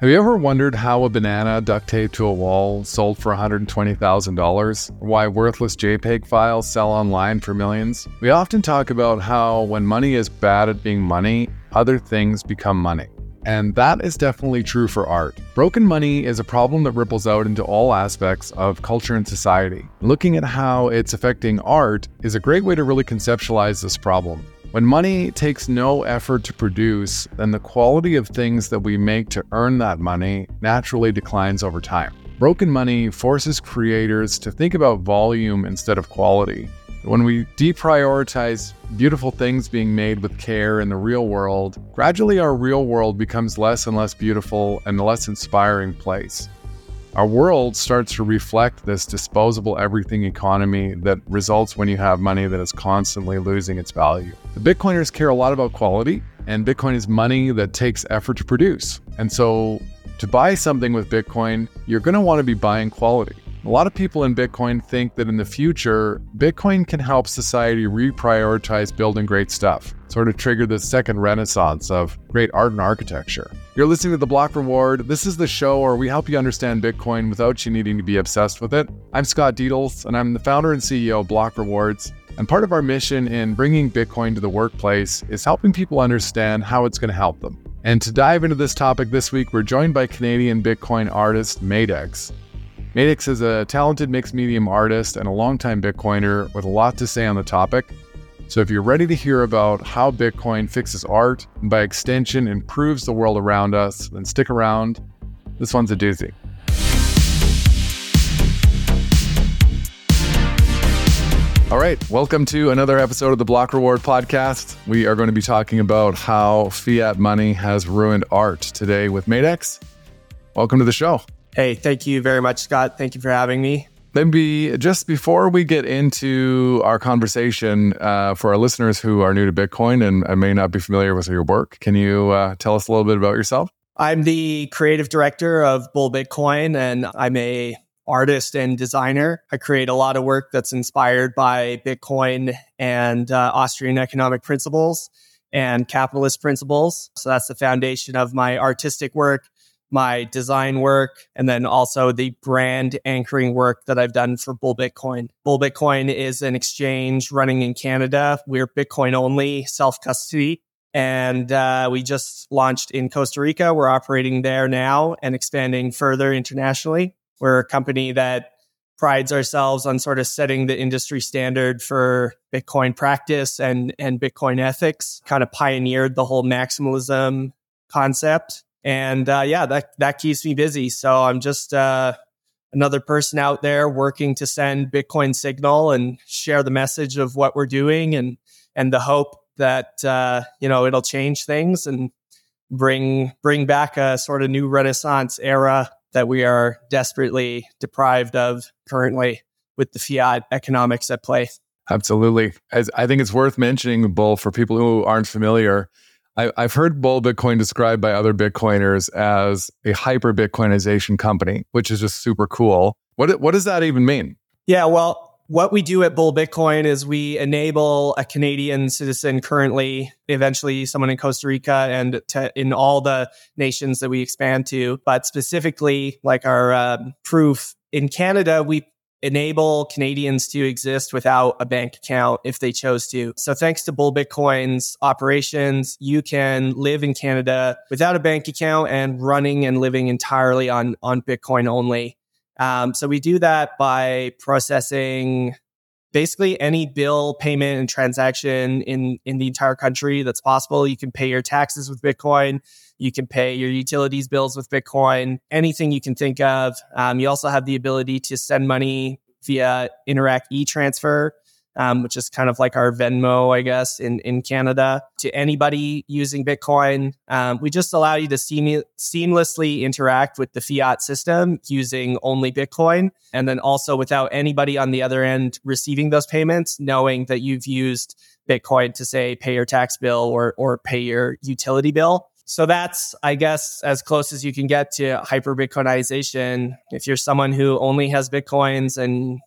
Have you ever wondered how a banana duct taped to a wall sold for $120,000? Why worthless JPEG files sell online for millions? We often talk about how when money is bad at being money, other things become money. And that is definitely true for art. Broken money is a problem that ripples out into all aspects of culture and society. Looking at how it's affecting art is a great way to really conceptualize this problem. When money takes no effort to produce, then the quality of things that we make to earn that money naturally declines over time. Broken money forces creators to think about volume instead of quality. When we deprioritize beautiful things being made with care in the real world, gradually our real world becomes less and less beautiful and a less inspiring place. Our world starts to reflect this disposable everything economy that results when you have money that is constantly losing its value. The Bitcoiners care a lot about quality, and Bitcoin is money that takes effort to produce. And so, to buy something with Bitcoin, you're going to want to be buying quality. A lot of people in Bitcoin think that in the future, Bitcoin can help society reprioritize building great stuff, sort of trigger the second renaissance of great art and architecture. You're listening to The Block Reward. This is the show where we help you understand Bitcoin without you needing to be obsessed with it. I'm Scott Dedels, and I'm the founder and CEO of Block Rewards. And part of our mission in bringing Bitcoin to the workplace is helping people understand how it's going to help them. And to dive into this topic this week, we're joined by Canadian Bitcoin artist Madex. Madex is a talented mixed medium artist and a longtime Bitcoiner with a lot to say on the topic. So if you're ready to hear about how Bitcoin fixes art and by extension improves the world around us, then stick around. This one's a doozy. All right, welcome to another episode of the Block Reward podcast. We are going to be talking about how fiat money has ruined art today with Madex. Welcome to the show. Hey, thank you very much, Scott. Thank you for having me. Maybe just before we get into our conversation, uh, for our listeners who are new to Bitcoin and, and may not be familiar with your work, can you uh, tell us a little bit about yourself? I'm the creative director of Bull Bitcoin, and I'm a artist and designer. I create a lot of work that's inspired by Bitcoin and uh, Austrian economic principles and capitalist principles. So that's the foundation of my artistic work my design work, and then also the brand anchoring work that I've done for Bull Bitcoin. Bull Bitcoin is an exchange running in Canada. We're Bitcoin only, self custody. And uh, we just launched in Costa Rica. We're operating there now and expanding further internationally. We're a company that prides ourselves on sort of setting the industry standard for Bitcoin practice and, and Bitcoin ethics, kind of pioneered the whole maximalism concept and uh, yeah, that that keeps me busy. So I'm just uh, another person out there working to send Bitcoin signal and share the message of what we're doing and and the hope that uh, you know it'll change things and bring bring back a sort of new Renaissance era that we are desperately deprived of currently with the fiat economics at play. Absolutely. As I think it's worth mentioning, Bull, for people who aren't familiar, I, have heard Bull Bitcoin described by other Bitcoiners as a hyper Bitcoinization company, which is just super cool. What, what does that even mean? Yeah, well, what we do at Bull Bitcoin is we enable a Canadian citizen currently, eventually someone in Costa Rica, and to, in all the nations that we expand to. But specifically, like our um, proof in Canada, we enable Canadians to exist without a bank account if they chose to. So thanks to Bull Bitcoin's operations, you can live in Canada without a bank account and running and living entirely on, on Bitcoin only. Um, so we do that by processing basically any bill payment and transaction in in the entire country that's possible you can pay your taxes with bitcoin. You can pay your utilities bills with bitcoin. Anything you can think of. Um, you also have the ability to send money via interac e-transfer um, which is kind of like our Venmo, I guess, in, in Canada, to anybody using Bitcoin. Um, we just allow you to seam- seamlessly interact with the fiat system using only Bitcoin. And then also without anybody on the other end receiving those payments, knowing that you've used Bitcoin to say pay your tax bill or, or pay your utility bill. So that's, I guess, as close as you can get to hyper Bitcoinization. If you're someone who only has Bitcoins and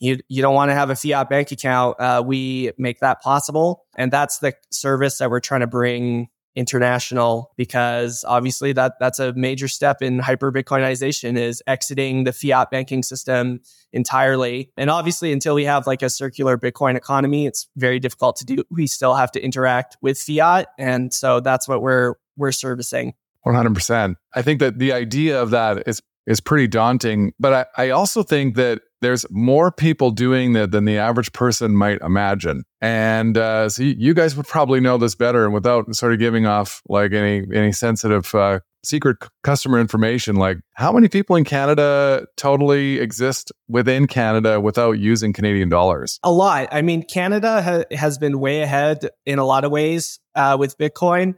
you, you don't want to have a fiat bank account, uh, we make that possible. And that's the service that we're trying to bring international because obviously that that's a major step in hyper bitcoinization is exiting the fiat banking system entirely. And obviously until we have like a circular bitcoin economy it's very difficult to do. We still have to interact with fiat. And so that's what we're we're servicing. 100% i think that the idea of that is is pretty daunting but i, I also think that there's more people doing that than the average person might imagine. And uh, so you, guys would probably know this better, and without sort of giving off like any any sensitive uh, secret customer information, like how many people in Canada totally exist within Canada without using Canadian dollars? A lot. I mean, Canada ha- has been way ahead in a lot of ways uh, with Bitcoin.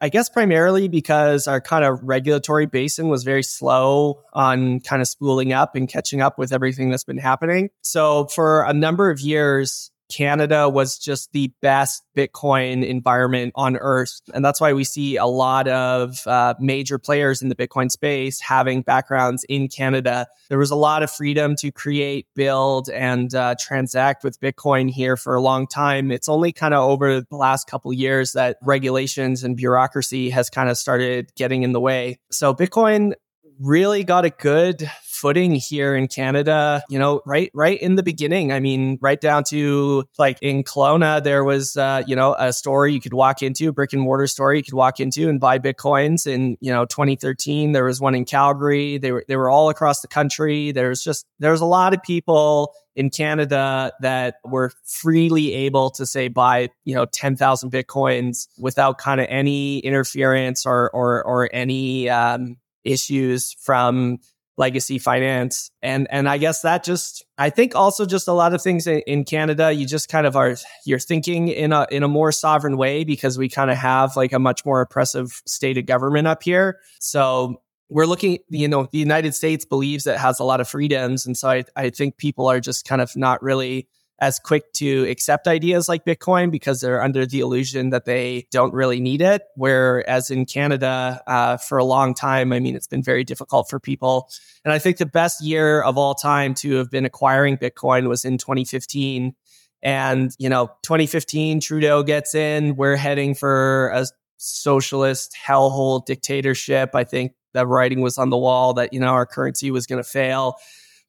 I guess primarily because our kind of regulatory basin was very slow on kind of spooling up and catching up with everything that's been happening. So for a number of years, Canada was just the best Bitcoin environment on earth. And that's why we see a lot of uh, major players in the Bitcoin space having backgrounds in Canada. There was a lot of freedom to create, build, and uh, transact with Bitcoin here for a long time. It's only kind of over the last couple years that regulations and bureaucracy has kind of started getting in the way. So Bitcoin really got a good footing here in Canada, you know, right right in the beginning. I mean, right down to like in Kelowna, there was uh, you know, a store you could walk into, brick and mortar store you could walk into and buy Bitcoins. In, you know, 2013, there was one in Calgary. They were they were all across the country. There's just there's a lot of people in Canada that were freely able to say buy, you know, 10,000 Bitcoins without kind of any interference or or or any um, issues from legacy finance. And and i guess that just i think also just a lot of things in, in, canada you just kind of are you're thinking in a in a more sovereign way because we kind of have like a much more oppressive state of government up here. So we're looking you know the united states believes it has a lot of freedoms. And so i, I think people are just kind of not really as quick to accept ideas like Bitcoin because they're under the illusion that they don't really need it. Whereas in Canada, uh, for a long time, I mean, it's been very difficult for people. And I think the best year of all time to have been acquiring Bitcoin was in 2015. And, you know, 2015, Trudeau gets in, we're heading for a socialist hellhole dictatorship. I think the writing was on the wall that, you know, our currency was going to fail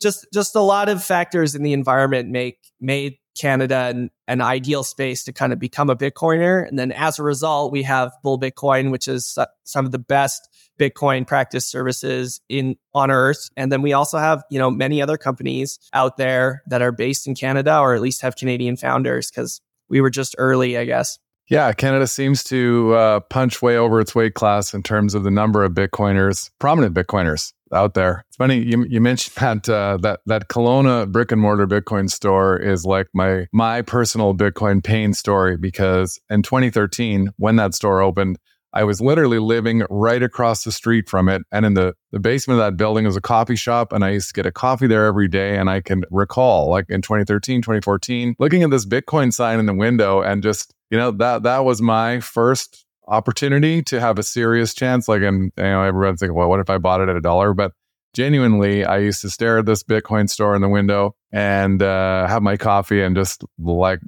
just just a lot of factors in the environment make made Canada an, an ideal space to kind of become a Bitcoiner. And then as a result, we have Bull Bitcoin, which is some of the best Bitcoin practice services in on earth. And then we also have, you know, many other companies out there that are based in Canada or at least have Canadian founders because we were just early, I guess. Yeah, Canada seems to uh, punch way over its weight class in terms of the number of Bitcoiners, prominent Bitcoiners out there. It's funny you, you mentioned that uh, that that Kelowna brick and mortar Bitcoin store is like my my personal Bitcoin pain story because in 2013 when that store opened, I was literally living right across the street from it. And in the, the basement of that building was a coffee shop. And I used to get a coffee there every day. And I can recall, like in 2013, 2014, looking at this Bitcoin sign in the window and just you know that that was my first opportunity to have a serious chance. Like, and you know, everyone's thinking, well, what if I bought it at a dollar? But genuinely, I used to stare at this Bitcoin store in the window and uh, have my coffee and just like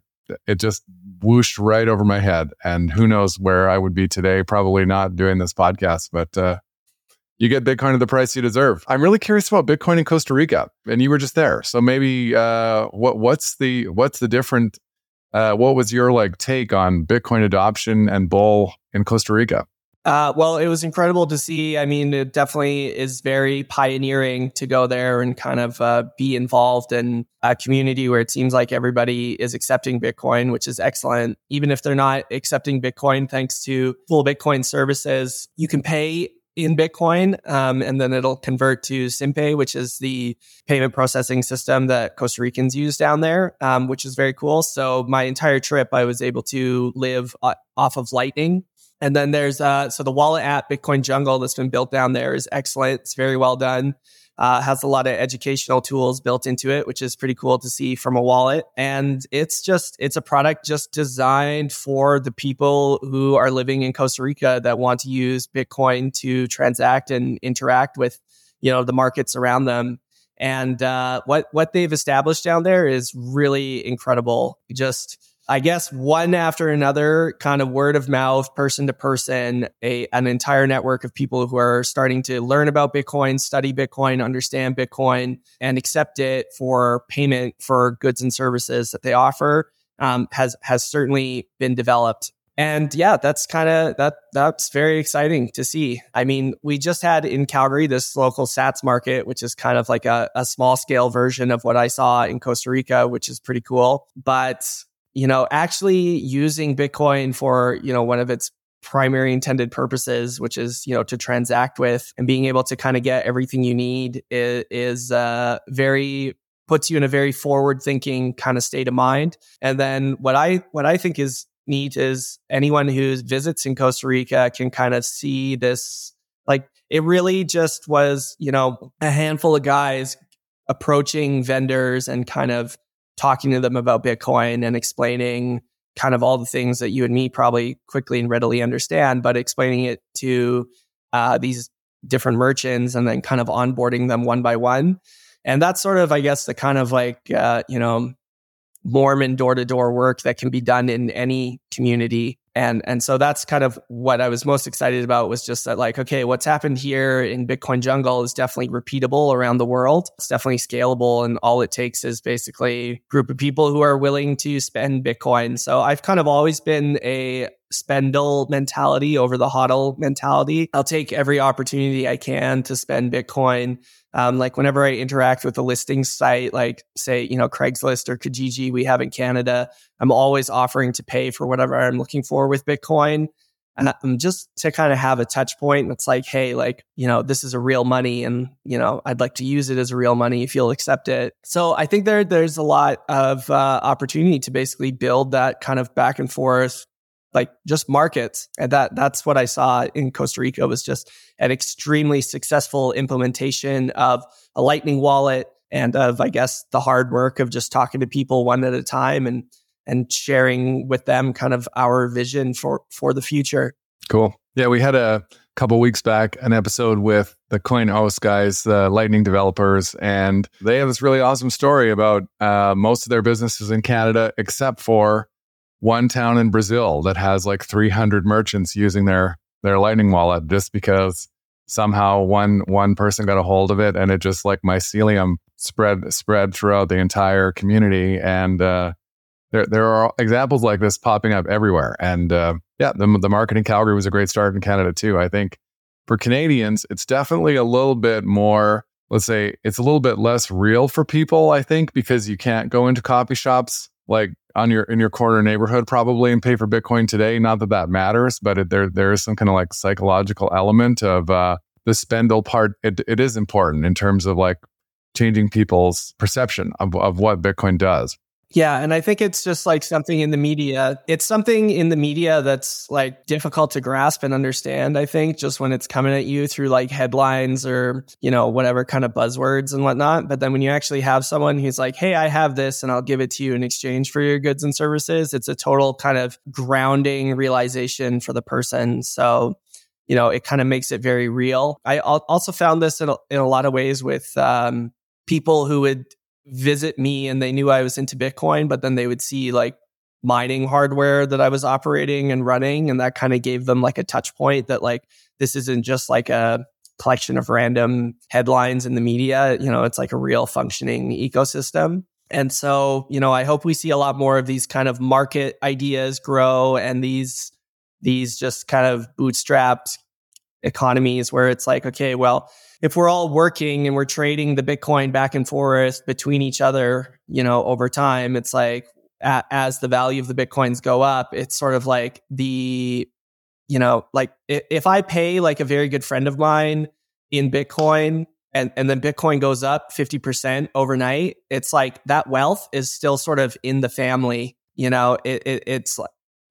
it just whooshed right over my head. And who knows where I would be today? Probably not doing this podcast, but uh, you get Bitcoin at the price you deserve. I'm really curious about Bitcoin in Costa Rica, and you were just there, so maybe uh, what what's the what's the different uh, what was your like take on Bitcoin adoption and bull in Costa Rica? Uh, well, it was incredible to see. I mean, it definitely is very pioneering to go there and kind of uh, be involved in a community where it seems like everybody is accepting Bitcoin, which is excellent. Even if they're not accepting Bitcoin, thanks to Bull Bitcoin services, you can pay in Bitcoin, um, and then it'll convert to SINPE, which is the payment processing system that Costa Ricans use down there, um, which is very cool. So my entire trip, I was able to live uh, off of Lightning. And then there's uh, so the wallet app Bitcoin Jungle that's been built down there is excellent. It's very well done uh, has a lot of educational tools built into it, which is pretty cool to see from a wallet. And it's just, it's a product just designed for the people who are living in Costa Rica that want to use Bitcoin to transact and interact with, you know, the markets around them. And uh, what what they've established down there is really incredible. Just I guess one after another, kind of word of mouth, person to person, a an entire network of people who are starting to learn about Bitcoin, study Bitcoin, understand Bitcoin, and accept it for payment for goods and services that they offer um, has has certainly been developed. And yeah, that's kind of that that's very exciting to see. I mean, we just had in Calgary this local Sats market, which is kind of like a, a small scale version of what I saw in Costa Rica, which is pretty cool. But you know, actually using Bitcoin for, you know, one of its primary intended purposes, which is, you know, to transact with and being able to kind of get everything you need is, is uh, very puts you in a very forward thinking kind of state of mind. And then what I what I think is neat is anyone who visits in Costa Rica can kind of see this like it really just was, you know, a handful of guys approaching vendors and kind of talking to them about Bitcoin and explaining kind of all the things that you and me probably quickly and readily understand, but explaining it to uh, these different merchants and then kind of onboarding them one by one. And that's sort of, I guess, the kind of like, uh, you know, Mormon door to door work that can be done in any community and and so that's kind of what I was most excited about was just that like okay what's happened here in Bitcoin jungle is definitely repeatable around the world. It's definitely scalable and all it takes is basically group of people who are willing to spend Bitcoin. So I've kind of always been a spendle mentality over the hodl mentality I'll take every opportunity I can to spend Bitcoin um, like whenever I interact with a listing site, like say, you know, Craigslist or Kijiji we have in Canada, I'm always offering to pay for whatever I'm looking for with Bitcoin. And um, just to kind of have a touch point, it's like, hey, like, you know, this is a real money and, you know, I'd like to use it as a real money if you'll accept it. So I think there there's a lot of uh, opportunity to basically build that kind of back and forth like just markets. And that that's what i saw in costa rica was just an extremely successful implementation of a lightning wallet and of i guess the hard work of just talking to people one at a time and and sharing with them kind of our vision for for the future. Cool. Yeah we had a couple weeks back an episode with the Coinos guys the lightning developers and they have this really awesome story about uh, most of their businesses in canada except for one town in Brazil that has like 300 merchants using their their Lightning wallet just because somehow one one person got a hold of it and it just like mycelium spread spread throughout the entire community. And uh, there there are examples like this popping up everywhere. And uh, yeah the the market in Calgary was a great start in Canada too. I think for Canadians it's definitely a little bit more let's say it's a little bit less real for people I think because you can't go into coffee shops like on your in your corner neighborhood probably and pay for Bitcoin today. Not that that matters, but it, there there is some kind of like psychological element of uh, the spendle part. It, it is important in terms of like changing people's perception of, of what Bitcoin does. Yeah, and I think it's just like something in the media. It's something in the media that's like difficult to grasp and understand, I think, just when it's coming at you through like headlines or, you know, whatever kind of buzzwords and whatnot. But then when you actually have someone who's like, hey, I have this and I'll give it to you in exchange for your goods and services, it's a total kind of grounding realization for the person. So, you know, it kind of makes it very real. I also found this in a, in a lot of ways with um, people who would visit me and they knew I was into Bitcoin, but then they would see like mining hardware that I was operating and running. And that kind of gave them like a touch point that like this isn't just like a collection of random headlines in the media. You know, it's like a real functioning ecosystem. And so, you know, I hope we see a lot more of these kind of market ideas grow and these these just kind of bootstrapped economies where it's like, okay, well, if we're all working and we're trading the Bitcoin back and forth between each other, you know, over time, it's like a, as the value of the Bitcoins go up, it's sort of like the, you know, like if I pay like a very good friend of mine in Bitcoin and, and then Bitcoin goes up 50% overnight, it's like that wealth is still sort of in the family. You know, it, it, it's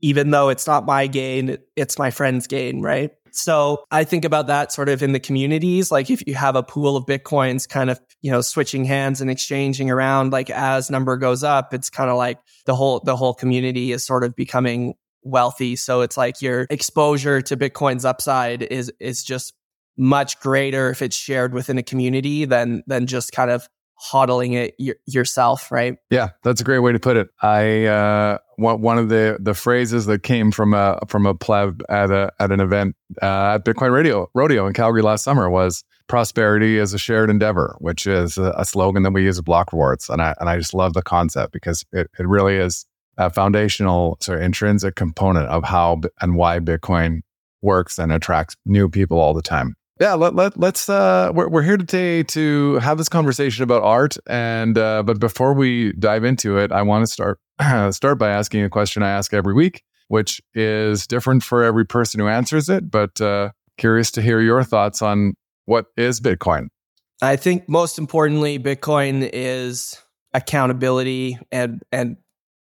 even though it's not my gain, it's my friend's gain, right? So I think about that sort of in the communities. Like if you have a pool of Bitcoins kind of, you know, switching hands and exchanging around, like as number goes up, it's kind of like the whole, the whole community is sort of becoming wealthy. So it's like your exposure to Bitcoin's upside is, is just much greater if it's shared within a community than, than just kind of hodling it y- yourself, right? Yeah, that's a great way to put it. I uh, one of the the phrases that came from a from a pleb at a at an event uh, at Bitcoin Radio Rodeo in Calgary last summer was prosperity is a shared endeavor, which is a, a slogan that we use at Block Rewards, and I and I just love the concept because it, it really is a foundational sort of intrinsic component of how and why Bitcoin works and attracts new people all the time yeah let, let, let's uh we're, we're here today to have this conversation about art and uh but before we dive into it i want to start start by asking a question i ask every week which is different for every person who answers it but uh curious to hear your thoughts on what is bitcoin. I think most importantly bitcoin is accountability and and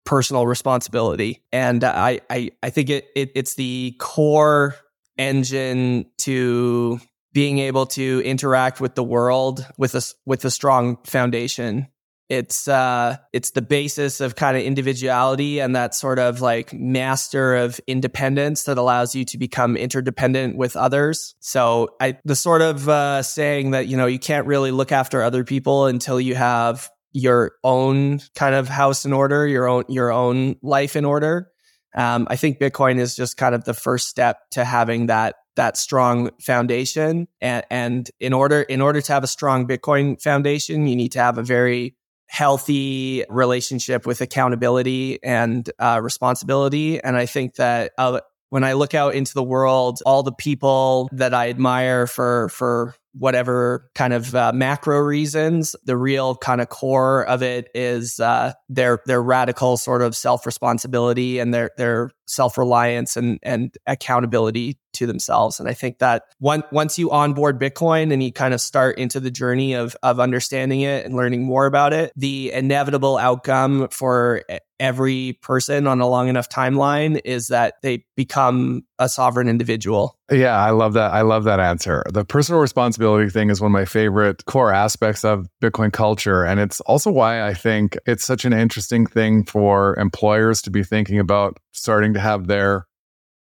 personal responsibility. And i i, I think it, it it's the core engine to being able to interact with the world with a with a strong foundation. It's uh it's the basis of kind of individuality and that sort of like master of independence that allows you to become interdependent with others. So I the sort of uh saying that you know you can't really look after other people until you have your own kind of house in order, your own your own life in order. Um, I think Bitcoin is just kind of the first step to having that that strong foundation. And, and in order in order to have a strong Bitcoin foundation, you need to have a very healthy relationship with accountability and uh, responsibility. And I think that uh, when I look out into the world, all the people that I admire for for whatever kind of uh, macro reasons. The real kind of core of it is uh, their their radical sort of self responsibility and their their self reliance and and accountability to themselves. And I think that one, once you onboard Bitcoin and you kind of start into the journey of of understanding it and learning more about it, the inevitable outcome for every person on a long enough timeline is that they become a sovereign individual. Yeah, I love that. I love that answer. The personal responsibility thing is one of my favorite core aspects of Bitcoin culture. And it's also why I think it's such an interesting thing for employers to be thinking about starting to have their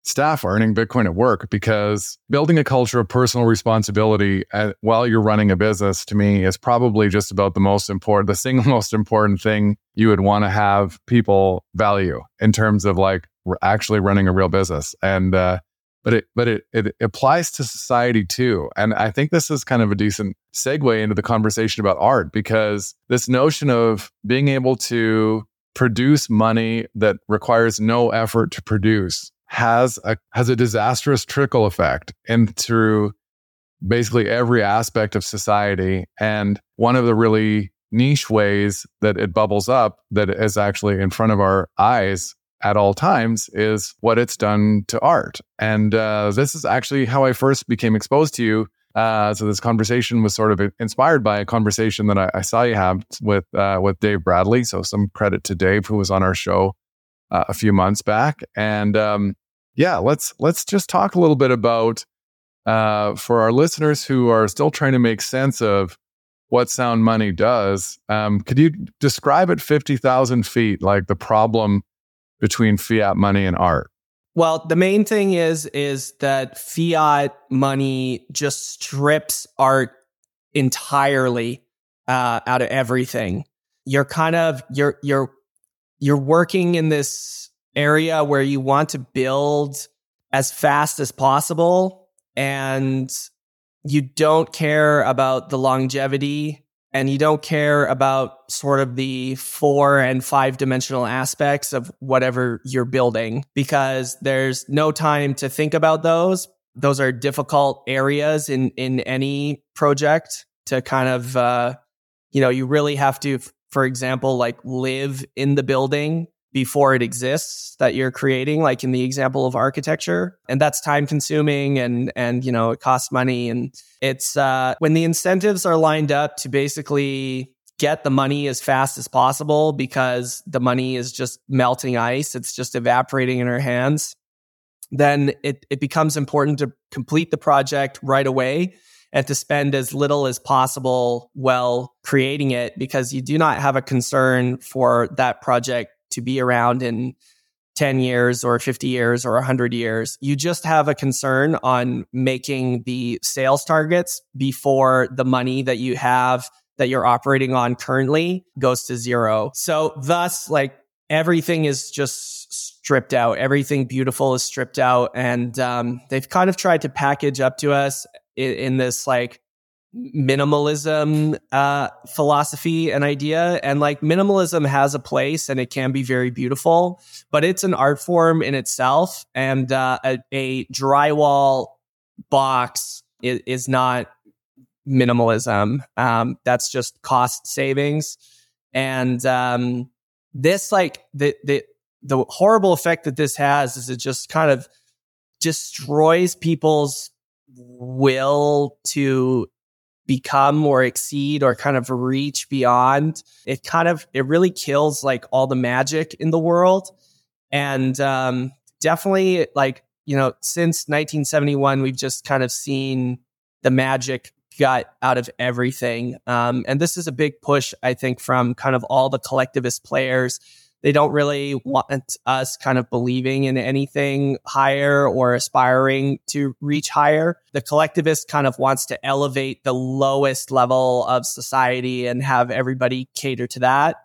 staff earning Bitcoin at work because building a culture of personal responsibility at, while you're running a business to me is probably just about the most important, the single most important thing you would want to have people value in terms of like actually running a real business. And, uh, but it but it, it applies to society too. And i think this is kind of a decent segue into the conversation about art because this notion of being able to produce money that requires no effort to produce has a has a disastrous trickle effect into basically every aspect of society. And one of the really niche ways that it bubbles up that is actually in front of our eyes at all times is what it's done to art. And uh, this is actually how I first became exposed to you. Uh, so this conversation was sort of inspired by a conversation that I, I saw you have with uh, with Dave Bradley. So some credit to Dave, who was on our show uh, a few months back. And um, yeah, let's let's just talk a little bit about uh, for our listeners who are still trying to make sense of what sound money does. Um, could you describe at fifty thousand feet, like the problem between fiat money and art? Well, the main thing is is that fiat money just strips art entirely uh, out of everything. You're kind of you're you're you're working in this area where you want to build as fast as possible and you don't care about the longevity and you don't care about sort of the four and five dimensional aspects of whatever you're building because there's no time to think about those. Those are difficult areas in, in any project to kind of, uh, you know, you really have to, for example, like live in the building before it exists that you're creating like in the example of architecture and that's time consuming and and you know it costs money. And it's uh when the incentives are lined up to basically get the money as fast as possible because the money is just melting ice it's just evaporating in our hands then it it becomes important to complete the project right away and to spend as little as possible while creating it because you do not have a concern for that project to be around in 10 years or 50 years or 100 years. You just have a concern on making the sales targets before the money that you have that you're operating on currently goes to zero. So thus like everything is just stripped out. Everything beautiful is stripped out. And um, they've kind of tried to package up to us in, in this like minimalism uh, philosophy and idea. And like minimalism has a place and it can be very beautiful, but it's an art form in itself. And uh, a, a, drywall box is, is not minimalism. Um, that's just cost savings. And um, this, like the the the horrible effect that this has is it just kind of destroys people's will to become or exceed or kind of reach beyond it kind of it really kills like all the magic in the world. And um definitely like you know since 1971 we've just kind of seen the magic gut out of everything. Um and this is a big push i think from kind of all the collectivist players they don't really want us kind of believing in anything higher or aspiring to reach higher. The collectivist kind of wants to elevate the lowest level of society and have everybody cater to that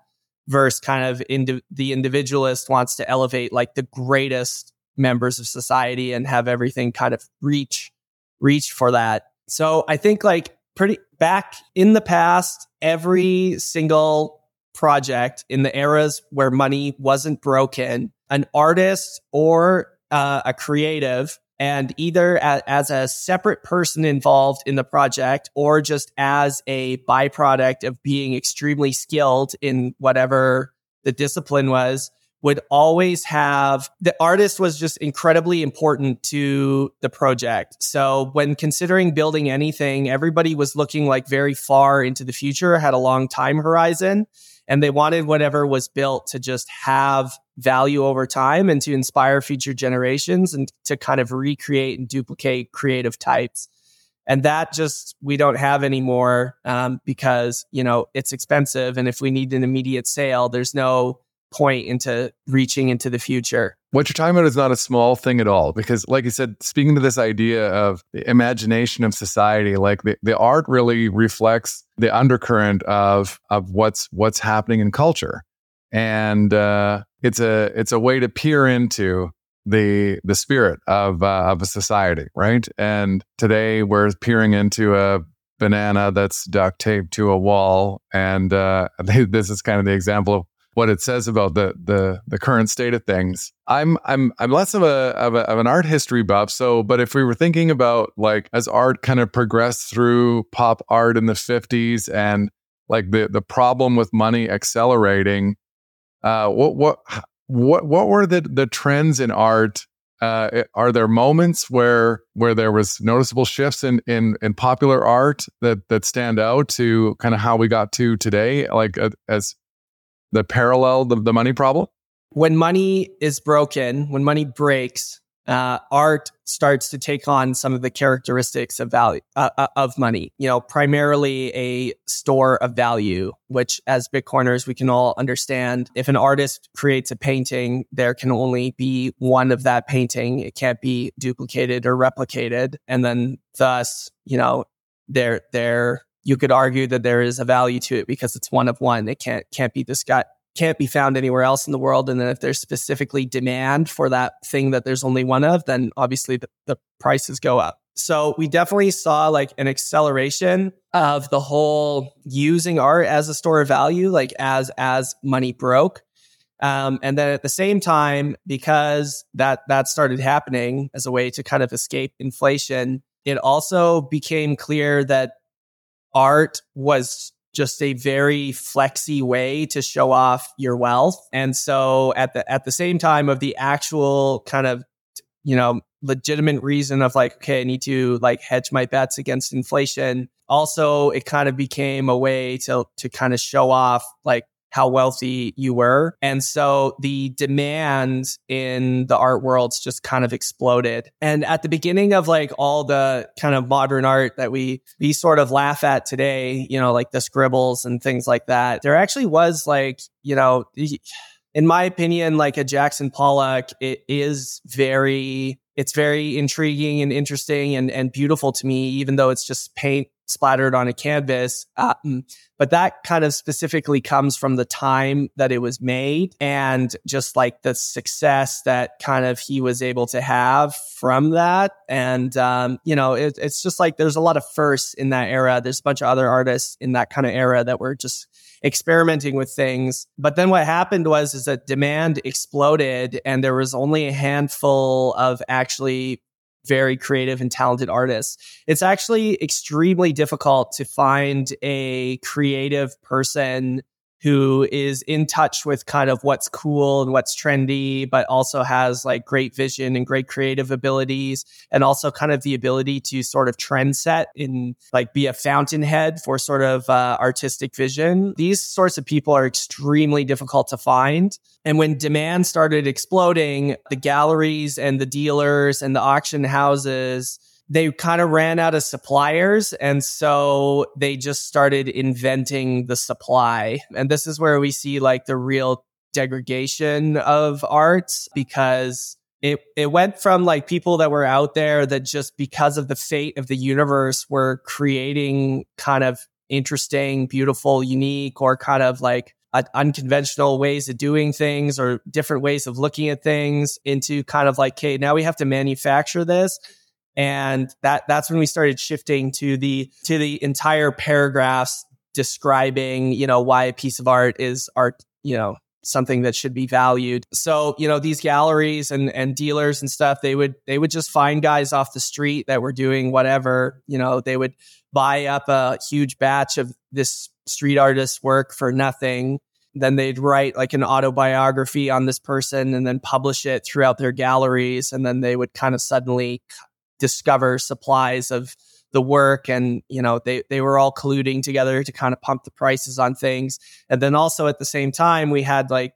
versus kind of indi- the individualist wants to elevate like the greatest members of society and have everything kind of reach reach for that. So I think like pretty back in the past every single project in the eras where money wasn't broken, an artist or uh, a creative, and either as, as a separate person involved in the project or just as a byproduct of being extremely skilled in whatever the discipline was, would always have the artist was just incredibly important to the project. So when considering building anything, everybody was looking like very far into the future, had a long time horizon and they wanted whatever was built to just have value over time and to inspire future generations and to kind of recreate and duplicate creative types and that just we don't have anymore um, because you know it's expensive and if we need an immediate sale there's no point into reaching into the future. What you're talking about is not a small thing at all, because, like you said, speaking to this idea of the imagination of society, like the, the art really reflects the undercurrent of of what's what's happening in culture, and uh, it's a it's a way to peer into the the spirit of uh, of a society, right? And today we're peering into a banana that's duct taped to a wall, and uh, this is kind of the example of what it says about the the the current state of things. I'm I'm I'm less of a, of a of an art history buff. So, but if we were thinking about like as art kind of progressed through pop art in the 50s and like the the problem with money accelerating, uh, what what what what were the the trends in art? Uh, are there moments where where there was noticeable shifts in in in popular art that that stand out to kind of how we got to today, like uh, as the parallel the, the money problem? When money is broken, when money breaks, uh, art starts to take on some of the characteristics of value uh, uh, of money. You know, primarily a store of value, which as Bitcoiners we can all understand. If an artist creates a painting, there can only be one of that painting. It can't be duplicated or replicated, and then thus, you know, there there you could argue that there is a value to it because it's one of one. It can't can't be this guy can't be found anywhere else in the world. And then if there's specifically demand for that thing that there's only one of, then obviously the, the prices go up. So we definitely saw like an acceleration of the whole using art as a store of value, like as as money broke. Um, and then at the same time, because that that started happening as a way to kind of escape inflation, it also became clear that art was just a very flexy way to show off your wealth. And so at the at the same time of the actual kind of you know legitimate reason of like okay, I need to like hedge my bets against inflation. Also, it kind of became a way to to kind of show off like how wealthy you were. And so the demand in the art worlds just kind of exploded. And at the beginning of like all the kind of modern art that we we sort of laugh at today, you know, like the scribbles and things like that, there actually was like, you know, in my opinion, like a Jackson Pollock, it is very it's very intriguing and interesting and, and beautiful to me, even though it's just paint splattered on a canvas. Um, but that kind of specifically comes from the time that it was made and just like the success that kind of he was able to have from that. And, um, you know, it, it's just like there's a lot of firsts in that era. There's a bunch of other artists in that kind of era that were just experimenting with things. But then what happened was is that demand exploded and there was only a handful of actually very creative and talented artists. It's actually extremely difficult to find a creative person who is in touch with kind of what's cool and what's trendy, but also has like great vision and great creative abilities, and also kind of the ability to sort of trend set and like be a fountainhead for sort of uh, artistic vision. These sorts of people are extremely difficult to find. And when demand started exploding, the galleries and the dealers and the auction houses they kind of ran out of suppliers. And so they just started inventing the supply. And this is where we see like the real degradation of arts because it it went from like people that were out there that just because of the fate of the universe were creating kind of interesting, beautiful, unique, or kind of like unconventional ways of doing things or different ways of looking at things into kind of like, okay, now we have to manufacture this and that that's when we started shifting to the to the entire paragraphs describing you know why a piece of art is art you know something that should be valued. So you know these galleries and and dealers and stuff they would they would just find guys off the street that were doing whatever you know they would buy up a huge batch of this street artist's work for nothing. Then they'd write like an autobiography on this person and then publish it throughout their galleries. And then they would kind of suddenly discover supplies of the work and you know they they were all colluding together to kind of pump the prices on things. And then also at the same time we had like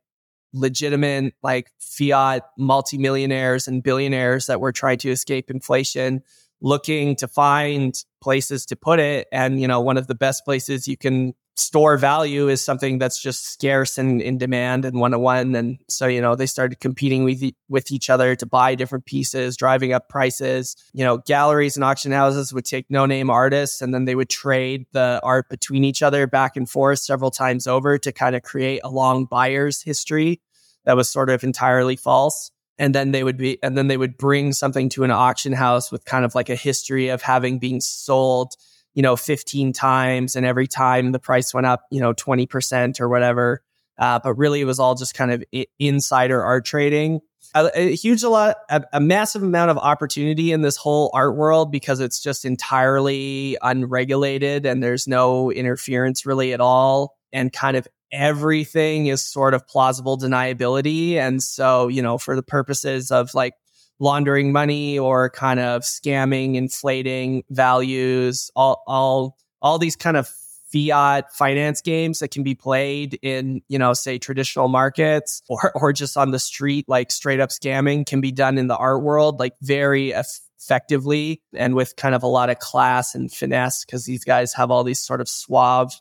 legitimate like fiat multimillionaires and billionaires that were trying to escape inflation looking to find places to put it. And you know one of the best places you can store value is something that's just scarce and in demand and one to one. And so, you know, they started competing with, with each other to buy different pieces, driving up prices. You know, galleries and auction houses would take no name artists and then they would trade the art between each other back and forth several times over to kind of create a long buyer's history that was sort of entirely false and then they would be and then they would bring something to an auction house with kind of like a history of having been sold you know, 15 times and every time the price went up, you know, 20% or whatever. Uh, but really it was all just kind of I- insider art trading. A, a huge a lot, a, a, massive amount of opportunity in this whole art world because it's just entirely unregulated and there's no interference really at all. And kind of everything is sort of plausible deniability. And so, you know, for the purposes of like laundering money or kind of scamming, inflating values, all all all these kind of fiat finance games that can be played in, you know, say traditional markets or or just on the street like straight up scamming can be done in the art world like very effectively and with kind of a lot of class and finesse because these guys have all these sort of suave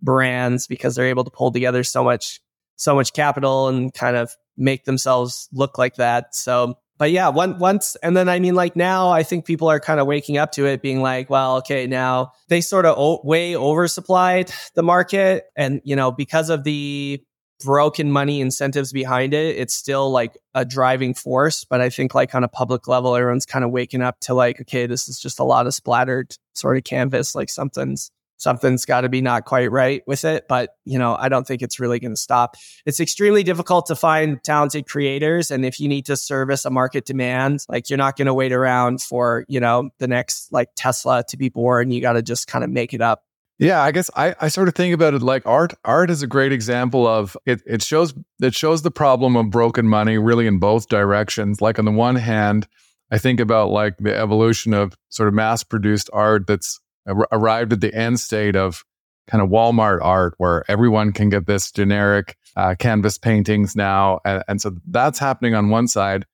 brands because they're able to pull together so much so much capital and kind of make themselves look like that. So but yeah, one, once, and then I mean, like now, I think people are kind of waking up to it, being like, well, okay, now they sort of o- way oversupplied the market, and you know, because of the broken money incentives behind it, it's still like a driving force. But I think like on a public level, everyone's kind of waking up to like, okay, this is just a lot of splattered sort of canvas, like something's something's got to be not quite right with it. But, you know, I don't think it's really going to stop. It's extremely difficult to find talented creators. And if you need to service a market demand, like you're not going to wait around for, you know, the next like Tesla to be born. You got to just kind of make it up. Yeah, I guess I, I sort of think about it like art. Art is a great example of it. It shows it shows the problem of broken money really in both directions. Like on the one hand, I think about like the evolution of sort of mass produced art that's ar- arrived at the end state of kind of Walmart art where everyone can get this generic uh, canvas paintings now. And, and, so that's happening on one side.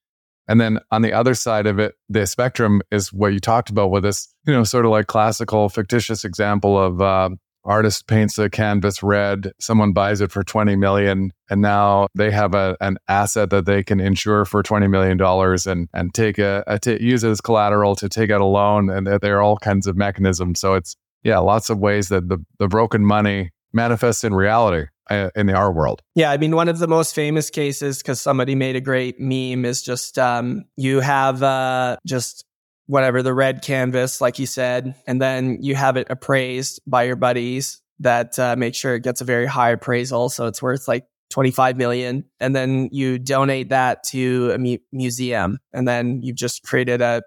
And then on the other side of it, the spectrum is what you talked about with this, you know, sort of like classical fictitious example of uh, artist paints a canvas red, someone buys it for 20 million, and now they have a, an asset that they can insure for 20 million dollars and and take a, a t- use it as collateral to take out a loan, and there are all kinds of mechanisms. So it's yeah, lots of ways that the, the broken money manifests in reality uh, in the art world. Yeah, I mean, one of the most famous cases, because somebody made a great meme, is just um, you have uh, just whatever the red canvas, like you said, and then you have it appraised by your buddies that uh, make sure it gets a very high appraisal, so it's worth like 25 million and then you donate that to a mu- museum and then you've just created a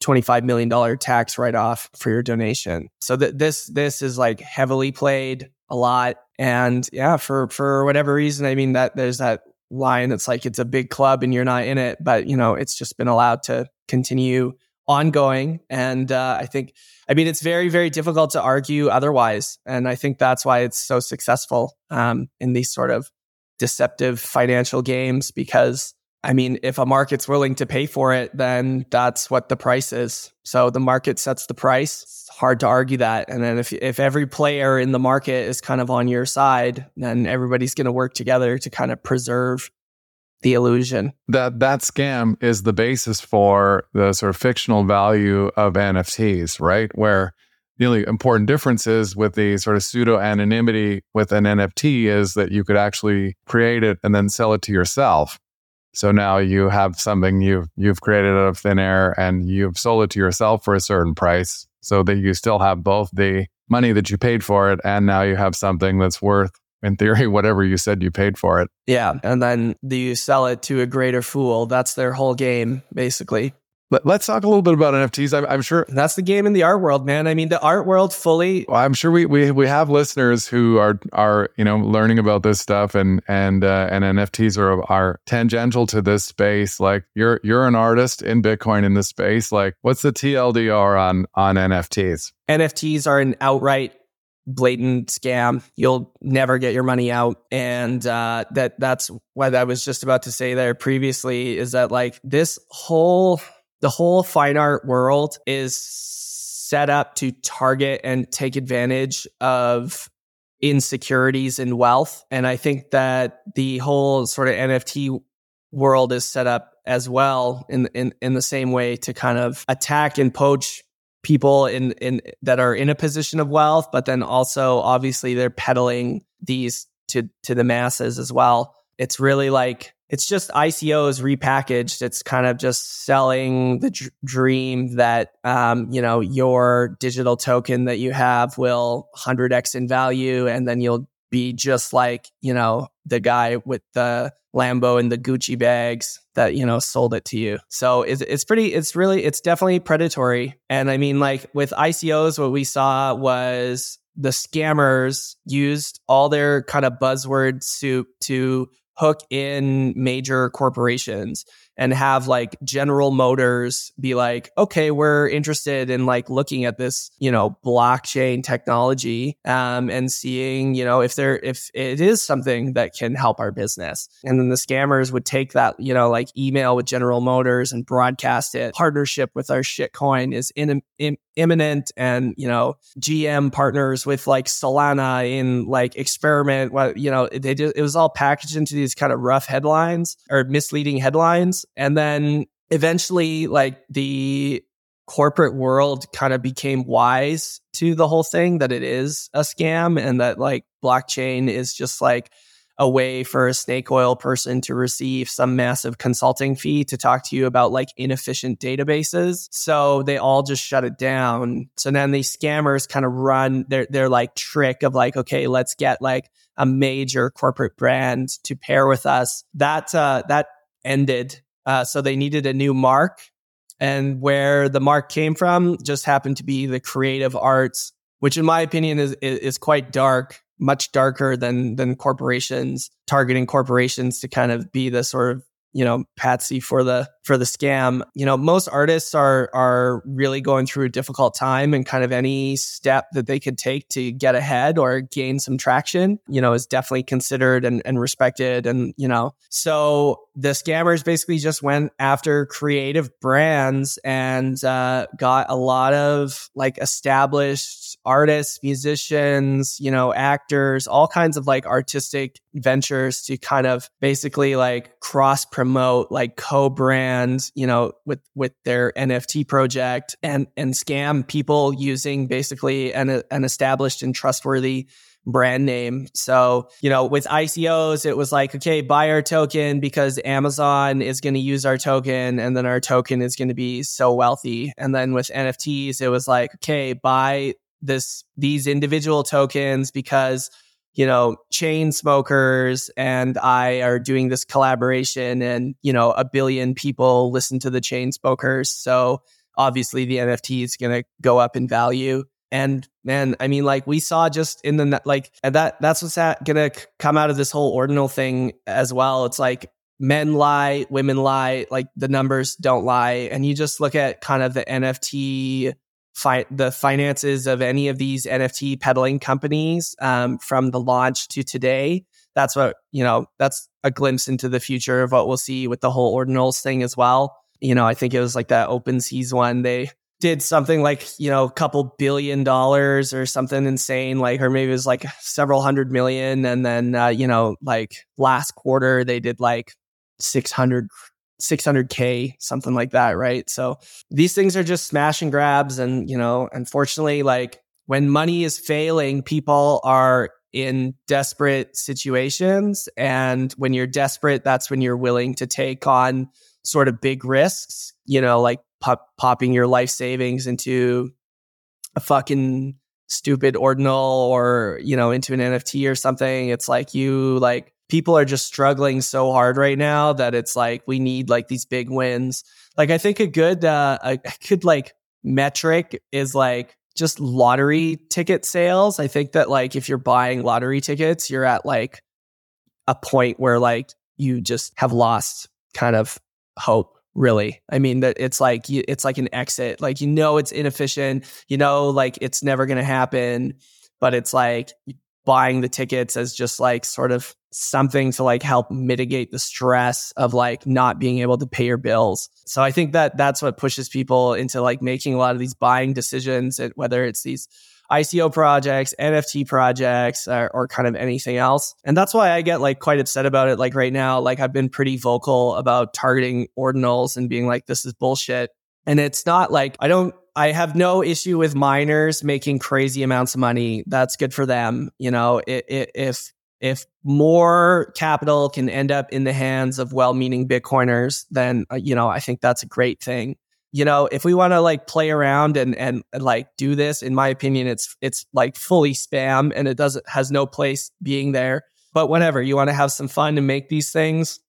25 million dollar tax write off for your donation. So that this this is like heavily played a lot and yeah for for whatever reason I mean that there's that line that's like it's a big club and you're not in it but you know it's just been allowed to continue ongoing. And uh, I think, I mean, it's very, very difficult to argue otherwise. And I think that's why it's so successful um, in these sort of deceptive financial games because. I mean, if a market's willing to pay for it, then that's what the price is. So the market sets the price. It's hard to argue that. And then if if every player in the market is kind of on your side, then everybody's going to work together to kind of preserve the illusion. That that scam is the basis for the sort of fictional value of NFTs, right? Where the only important difference is with the sort of pseudo anonymity with an NFT is that you could actually create it and then sell it to yourself. So now you have something you've you've created out of thin air and you've sold it to yourself for a certain price so that you still have both the money that you paid for it and now you have something that's worth in theory, whatever you said you paid for it. Yeah. And then you sell it to a greater fool. That's their whole game, basically. Let, us talk a little bit about NFTs. I'm, I'm, sure that's the game in the art world, man. I mean, the art world fully. Well, I'm sure we, we we have listeners who are are you know learning about this stuff, and and uh, and NFTs are are tangential to this space. Like you're you're an artist in Bitcoin in this space. Like, what's the TLDR on on NFTs? NFTs are an outright blatant scam. You'll never get your money out. And uh, that that's what I was just about to say there previously is that like this whole the whole fine art world is set up to target and take advantage of insecurities in wealth. And I think that the whole sort of NFT world is set up as well in in in the same way to kind of attack and poach people in in that are in a position of wealth, but then also obviously they're peddling these to to the masses as well. It's really like it's just ICOs repackaged. It's kind of just selling the dr- dream that um, you know your digital token that you have will 100x in value, and then you'll be just like you know the guy with the Lambo and the Gucci bags that you know sold it to you. So it's it's pretty it's really it's definitely predatory. And I mean like with ICOs what we saw was the scammers used all their kind of buzzword soup to hook in major corporations and have like General Motors be like, okay, we're interested in like looking at this, you know, blockchain technology um, and seeing, you know, if there if it is something that can help our business. And then the scammers would take that, you know, like email with General Motors and broadcast it. Partnership with our shitcoin is in, in imminent and you know gm partners with like solana in like experiment what you know they just it was all packaged into these kind of rough headlines or misleading headlines and then eventually like the corporate world kind of became wise to the whole thing that it is a scam and that like blockchain is just like a way for a snake oil person to receive some massive consulting fee to talk to you about like inefficient databases. So they all just shut it down. So then these scammers kind of run their their like trick of like, okay, let's get like a major corporate brand to pair with us. That uh, that ended. Uh, so they needed a new mark. And where the mark came from just happened to be the creative arts, which in my opinion is, is, quite dark much darker than than corporations targeting corporations to kind of be the sort of you know patsy for the for the scam you know most artists are are really going through a difficult time and kind of any step that they could take to get ahead or gain some traction you know is definitely considered and, and respected and you know so the scammers basically just went after creative brands and uh, got a lot of like established artists, musicians, you know, actors, all kinds of like artistic ventures to kind of basically like cross promote, like co-brand, you know, with with their NFT project and and scam people using basically an an established and trustworthy brand name. So, you know, with ICOs, it was like, okay, buy our token because Amazon is going to use our token and then our token is going to be so wealthy. And then with NFTs, it was like, okay, buy this these individual tokens because you know Chainsmokers and i are doing this collaboration and you know a billion people listen to the Chainsmokers so obviously the nft is going to go up in value and man, I mean, like we saw just in the like, and that that's what's at, gonna come out of this whole ordinal thing as well. It's like men lie, women lie, like the numbers don't lie, and you just look at kind of the NFT. Fi- the finances of any of these NFT peddling companies um, from the launch to today. That's what, you know, that's a glimpse into the future of what we'll see with the whole ordinals thing as well. You know, I think it was like that OpenSeas one. They did something like you know a couple billion dollars or something insane like or maybe it was like several hundred million. And then uh, you know like last quarter they did like 600 600k something like that right? So these things are just smash and grabs. And you know unfortunately like when money is failing people are in desperate situations. And when you're desperate that's when you're willing to take on sort of big risks you know like pop, popping your life savings into a fucking stupid ordinal or you know into an nft or something. It's like you like people are just struggling so hard right now that it's like we need like these big wins. Like i think a good uh a good like metric is like just lottery ticket sales. I think that like if you're buying lottery tickets you're at like a point where like you just have lost kind of hope really. I mean that it's like it's like an exit. Like you know it's inefficient. You know like it's never going to happen. But it's like buying the tickets as just like sort of something to like help mitigate the stress of like not being able to pay your bills. So i think that that's what pushes people into like making a lot of these buying decisions and whether it's these ICO projects, NFT projects, or, or, kind of anything else. And that's why I get like quite upset about it. Like right now, like I've been pretty vocal about targeting ordinals and being like, this is bullshit. And it's not like I don't, I have no issue with miners making crazy amounts of money. That's good for them. You know, it, it, if, if more capital can end up in the hands of well-meaning Bitcoiners, then uh, you know I think that's a great thing you know, if we want to like play around and, and and like do this, in my opinion, it's it's like fully spam and it doesn't has no place being there. But whatever, you want to have some fun and make these things,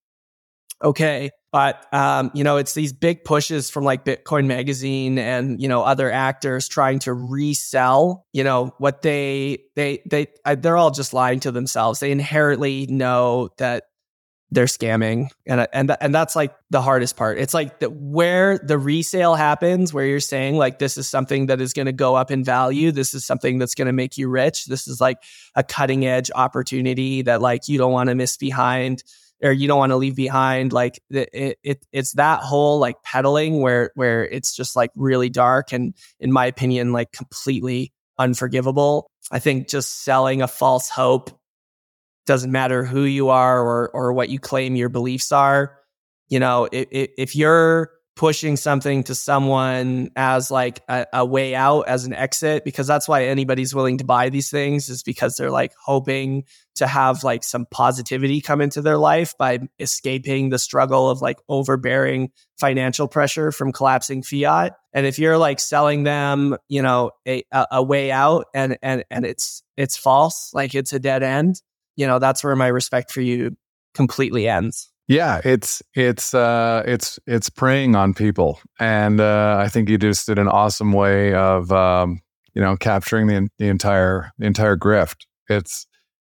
okay. But um, you know, it's these big pushes from like Bitcoin Magazine and you know other actors trying to resell, you know, what they they they they're all just lying to themselves. They inherently know that they're scamming. And and and that's like the hardest part. It's like the, where the resale happens where you're saying like this is something that is going to go up in value. This is something that's going to make you rich. This is like a cutting edge opportunity that like you don't want to miss behind or you don't want to leave behind. Like it, it it's that whole like peddling where where it's just like really dark and in my opinion like completely unforgivable. I think just selling a false hope doesn't matter who you are or or what you claim your beliefs are you know if, if you're pushing something to someone as like a, a, way out as an exit because that's why anybody's willing to buy these things is because they're like hoping to have like some positivity come into their life by escaping the struggle of like overbearing financial pressure from collapsing fiat. And if you're like selling them you know a, a way out and and and it's it's false like it's a dead end you know, that's where my respect for you completely ends. Yeah, it's it's uh, it's it's preying on people, and uh, I think you just did an awesome way of um, you know capturing the the entire the entire grift. It's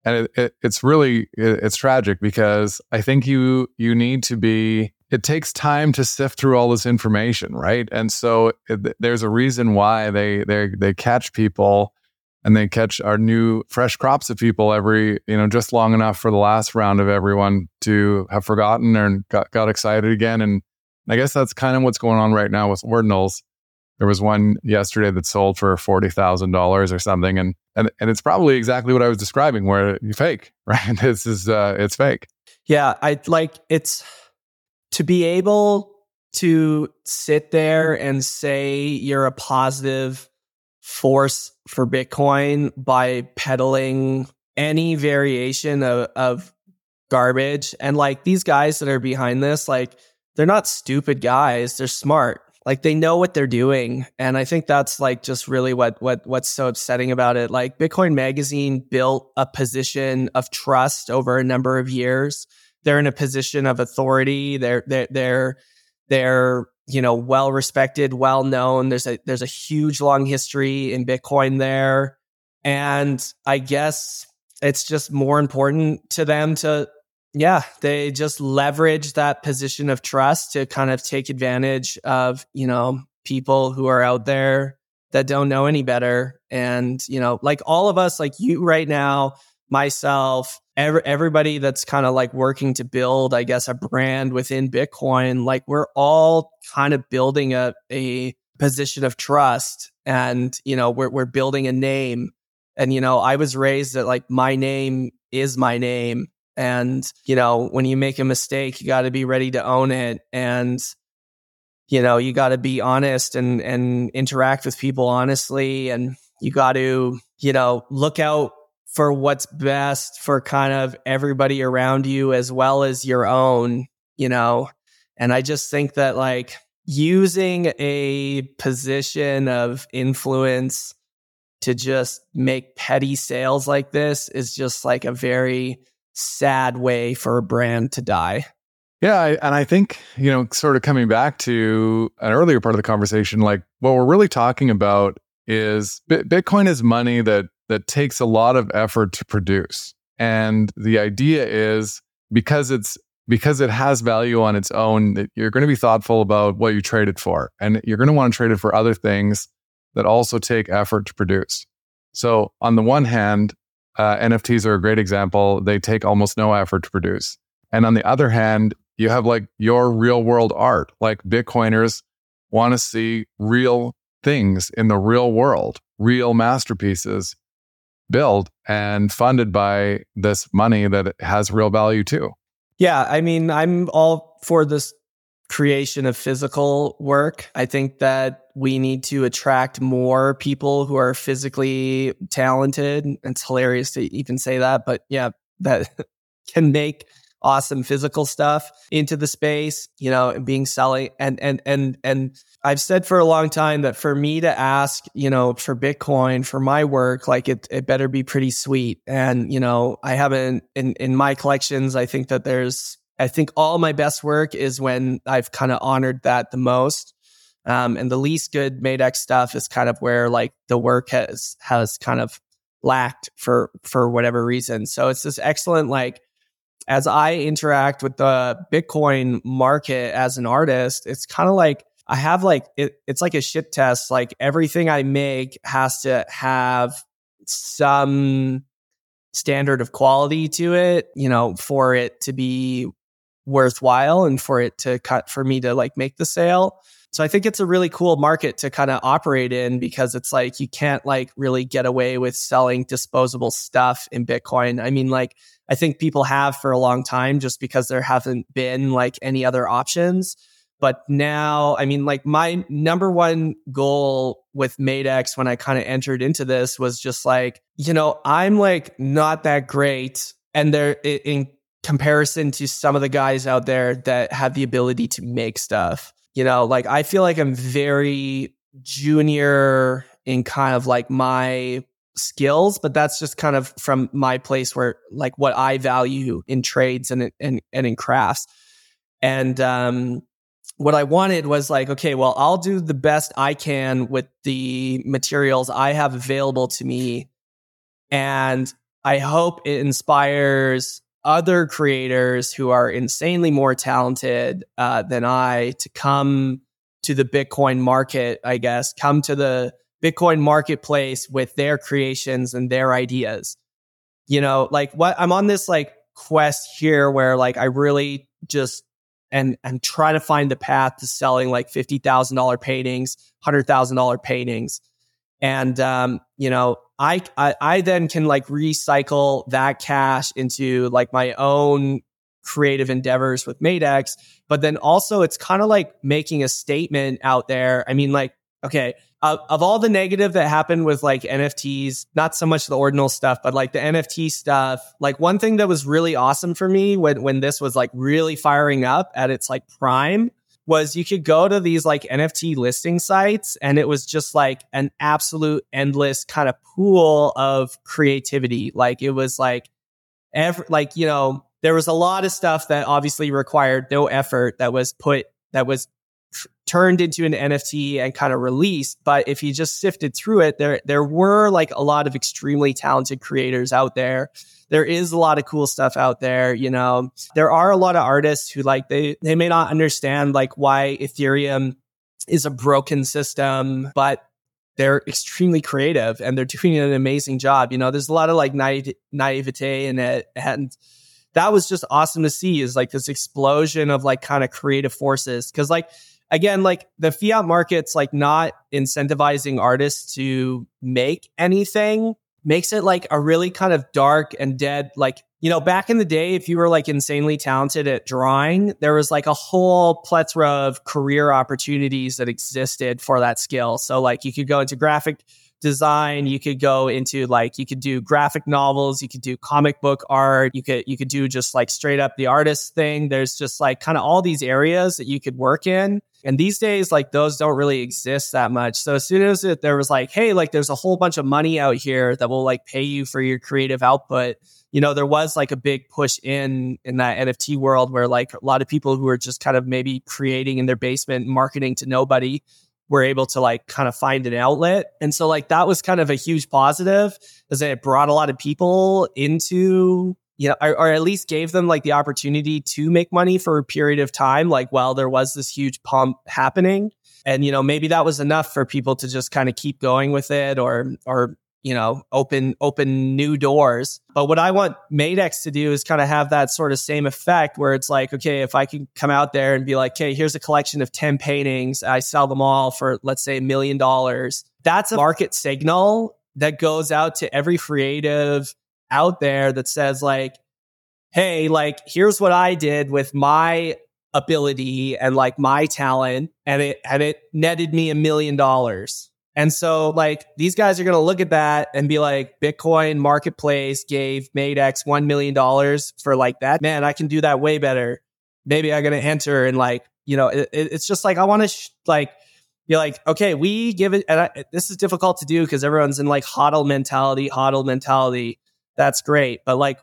and it, it, it's really it, it's tragic because I think you you need to be. It takes time to sift through all this information, right? And so there's a reason why they they they catch people and they catch our new fresh crops of people every, you know, just long enough for the last round of everyone to have forgotten and got, got excited again. And I guess that's kind of what's going on right now with ordinals. There was one yesterday that sold for forty thousand dollars or something, and and and it's probably exactly what I was describing, where you fake, right? This is uh, it's fake. Yeah, I like it's to be able to sit there and say you're a positive force for Bitcoin by peddling any variation of, of garbage. And like these guys that are behind this, like they're not stupid guys, they're smart. Like they know what they're doing. And I think that's like just really what what what's so upsetting about it. Like Bitcoin Magazine built a position of trust over a number of years. They're in a position of authority. They're they're they're they're you know well respected, well known. There's a there's a huge long history in Bitcoin there, and I guess it's just more important to them to yeah they just leverage that position of trust to kind of take advantage of you know people who are out there that don't know any better and you know like all of us like you right now myself every, everybody that's kind of like working to build, I guess, a brand within Bitcoin, like we're all kind of building a, a position of trust and, you know, we're, we're building a name. And, you know, I was raised that like my name is my name. And, you know, when you make a mistake, you got to be ready to own it. And, you know, you got to be honest and, and interact with people honestly. And you got to, you know, look out for what's best for kind of everybody around you as well as your own, you know. And I just think that like using a position of influence to just make petty sales like this is just like a very sad way for a brand to die. Yeah, and I think you know, sort of coming back to an earlier part of the conversation, like what we're really talking about is Bitcoin is money that that takes a lot of effort to produce. And the idea is because it's because it has value on its own, that you're going to be thoughtful about what you trade it for. And you're going to want to trade it for other things that also take effort to produce. So, on the one hand, uh, NFTs are a great example. They take almost no effort to produce. And on the other hand, you have like your real world art. Like Bitcoiners want to see real things in the real world, real masterpieces build and funded by this money that has real value too. Yeah, I mean, I'm all for this creation of physical work. I think that we need to attract more people who are physically talented. It's hilarious to even say that, but yeah, that can make awesome physical stuff into the space, you know, and being selling and and and and I've said for a long time that for me to ask, you know, for Bitcoin for my work, like it it better be pretty sweet. And, you know, I haven't in in my collections, I think that there's I think all my best work is when I've kind of honored that the most. Um, and the least good Madex stuff is kind of where like the work has has kind of lacked for for whatever reason. So it's this excellent like as I interact with the Bitcoin market as an artist, it's kind of like I have like it, it's like a shit test. Like everything I make has to have some standard of quality to it, you know, for it to be worthwhile and for it to cut for me to like make the sale. So I think it's a really cool market to kind of operate in because it's like you can't like really get away with selling disposable stuff in Bitcoin. I mean, like I think people have for a long time just because there haven't been like any other options. But now, I mean, like my number one goal with Madex when I kind of entered into this was just like, you know, I'm like not that great. And they're in comparison to some of the guys out there that have the ability to make stuff. You know, like I feel like I'm very junior in kind of like my skills, but that's just kind of from my place where like what I value in trades and and and in crafts. And um what I wanted was like, okay, well, I'll do the best I can with the materials I have available to me. And I hope it inspires other creators who are insanely more talented uh, than I to come to the Bitcoin market, I guess, come to the Bitcoin marketplace with their creations and their ideas. You know, like what I'm on this like quest here where like I really just and and try to find the path to selling like fifty thousand dollar paintings, hundred thousand dollar paintings, and um, you know I, I I then can like recycle that cash into like my own creative endeavors with Madex, but then also it's kind of like making a statement out there. I mean, like okay, uh, of all the negative that happened with like NFTs, not so much the ordinal stuff, but like the NFT stuff, like one thing that was really awesome for me when, when this was like really firing up at its like prime was you could go to these like NFT listing sites and it was just like an absolute endless kind of pool of creativity. Like it was like every, like, you know, there was a lot of stuff that obviously required no effort that was put that was turned into an NFT and kind of released. But if you just sifted through it, there there were like a lot of extremely talented creators out there. There is a lot of cool stuff out there, you know. There are a lot of artists who like they they may not understand like why Ethereum is a broken system, but they're extremely creative and they're doing an amazing job. You know, there's a lot of like naive, naivete in it and that was just awesome to see is like this explosion of like kind of creative forces because like again, like the fiat market's like not incentivizing artists to make anything makes it like a really kind of dark and dead like you know back in the day if you were like insanely talented at drawing there was like a whole plethora of career opportunities that existed for that skill. So like you could go into graphic design you could go into like you could do graphic novels you could do comic book art you could you could do just like straight up the artist thing. There's just like kind of all these areas that you could work in and these days like those don't really exist that much so as soon as it, there was like hey like there's a whole bunch of money out here that will like pay you for your creative output you know there was like a big push in in that nft world where like a lot of people who were just kind of maybe creating in their basement marketing to nobody were able to like kind of find an outlet. And so like that was kind of a huge positive is that it brought a lot of people into you know, or, or, at least gave them like the opportunity to make money for a period of time, like while there was this huge pump happening. And, you know, maybe that was enough for people to just kind of keep going with it or, or, you know, open open new doors. But what I want Madex to do is kind of have that sort of same effect where it's like, okay, if I can come out there and be like, okay, here's a collection of 10 paintings, I sell them all for let's say a million dollars. That's a market signal that goes out to every creative out there that says like, hey, like here's what I did with my ability and like my talent and it and it netted me a million dollars and so, like, these guys are going to look at that and be like, Bitcoin marketplace gave Madex $1 million for like that. Man, I can do that way better. Maybe I'm going to enter and, like, you know, it, it's just like, I want to, sh- like, be like, okay, we give it, and I, this is difficult to do because everyone's in like hodl mentality, hodl mentality. That's great. But, like,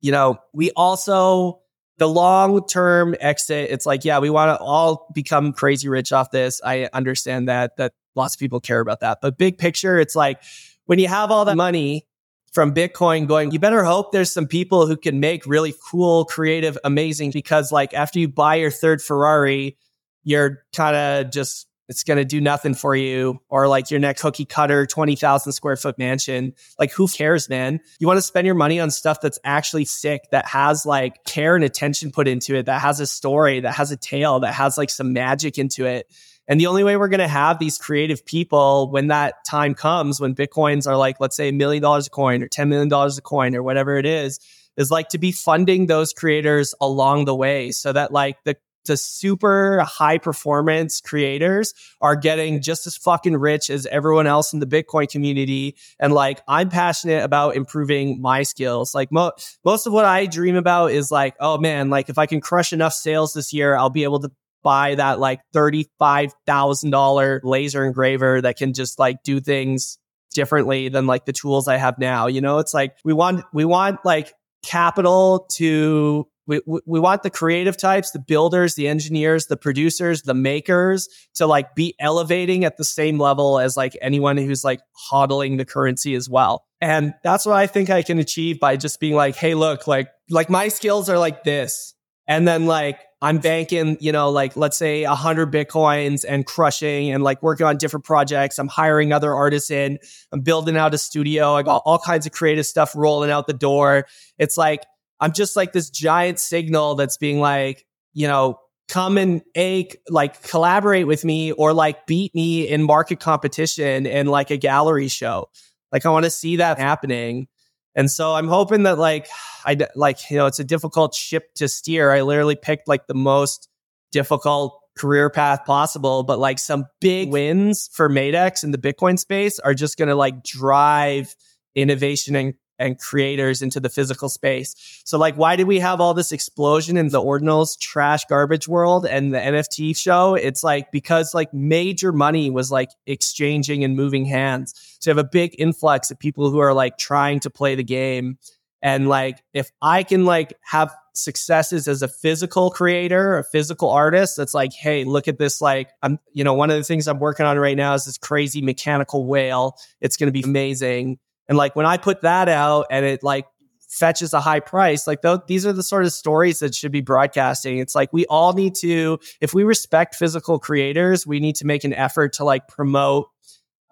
you know, we also, the long term exit, it's like, yeah, we want to all become crazy rich off this. I understand that, that lots of people care about that. But big picture, it's like when you have all that money from Bitcoin going, you better hope there's some people who can make really cool, creative, amazing, because like after you buy your third Ferrari, you're kind of just it's going to do nothing for you or like your next cookie cutter 20,000 square foot mansion. Like who cares, man? You want to spend your money on stuff that's actually sick, that has like care and attention put into it, that has a story, that has a tale, that has like some magic into it. And the only way we're going to have these creative people when that time comes, when Bitcoins are like, let's say a million dollars a coin or $10 million a coin or whatever it is, is like to be funding those creators along the way so that like the the super high performance creators are getting just as fucking rich as everyone else in the Bitcoin community. And like, I'm passionate about improving my skills. Like, mo- most of what I dream about is like, oh man, like if I can crush enough sales this year, I'll be able to buy that like $35,000 laser engraver that can just like do things differently than like the tools I have now. You know, it's like we want, we want like capital to we, we want the creative types, the builders, the engineers, the producers, the makers to like be elevating at the same level as like anyone who's like hodling the currency as well. And that's what I think I can achieve by just being like, hey, look, like, like my skills are like this and then like I'm banking, you know, like let's say a hundred bitcoins and crushing and like working on different projects. I'm hiring other artists in. I'm building out a studio. I got all kinds of creative stuff rolling out the door. It's like I'm just like this giant signal that's being like, you know, come and a like collaborate with me or like beat me in market competition in like a gallery show. Like I want to see that happening. And so I'm hoping that like I like you know it's a difficult ship to steer. I literally picked like the most difficult career path possible, but like some big wins for Madex in the Bitcoin space are just going to like drive innovation and and creators into the physical space. So like why did we have all this explosion in the ordinals trash garbage world and the NFT show? It's like because like major money was like exchanging and moving hands. So you have a big influx of people who are like trying to play the game. And like if I can like have successes as a physical creator, a physical artist that's like, hey, look at this. Like, I'm, you know, one of the things I'm working on right now is this crazy mechanical whale. It's going to be amazing. And like when I put that out and it like fetches a high price, like th- these are the sort of stories that should be broadcasting. It's like we all need to, if we respect physical creators, we need to make an effort to like promote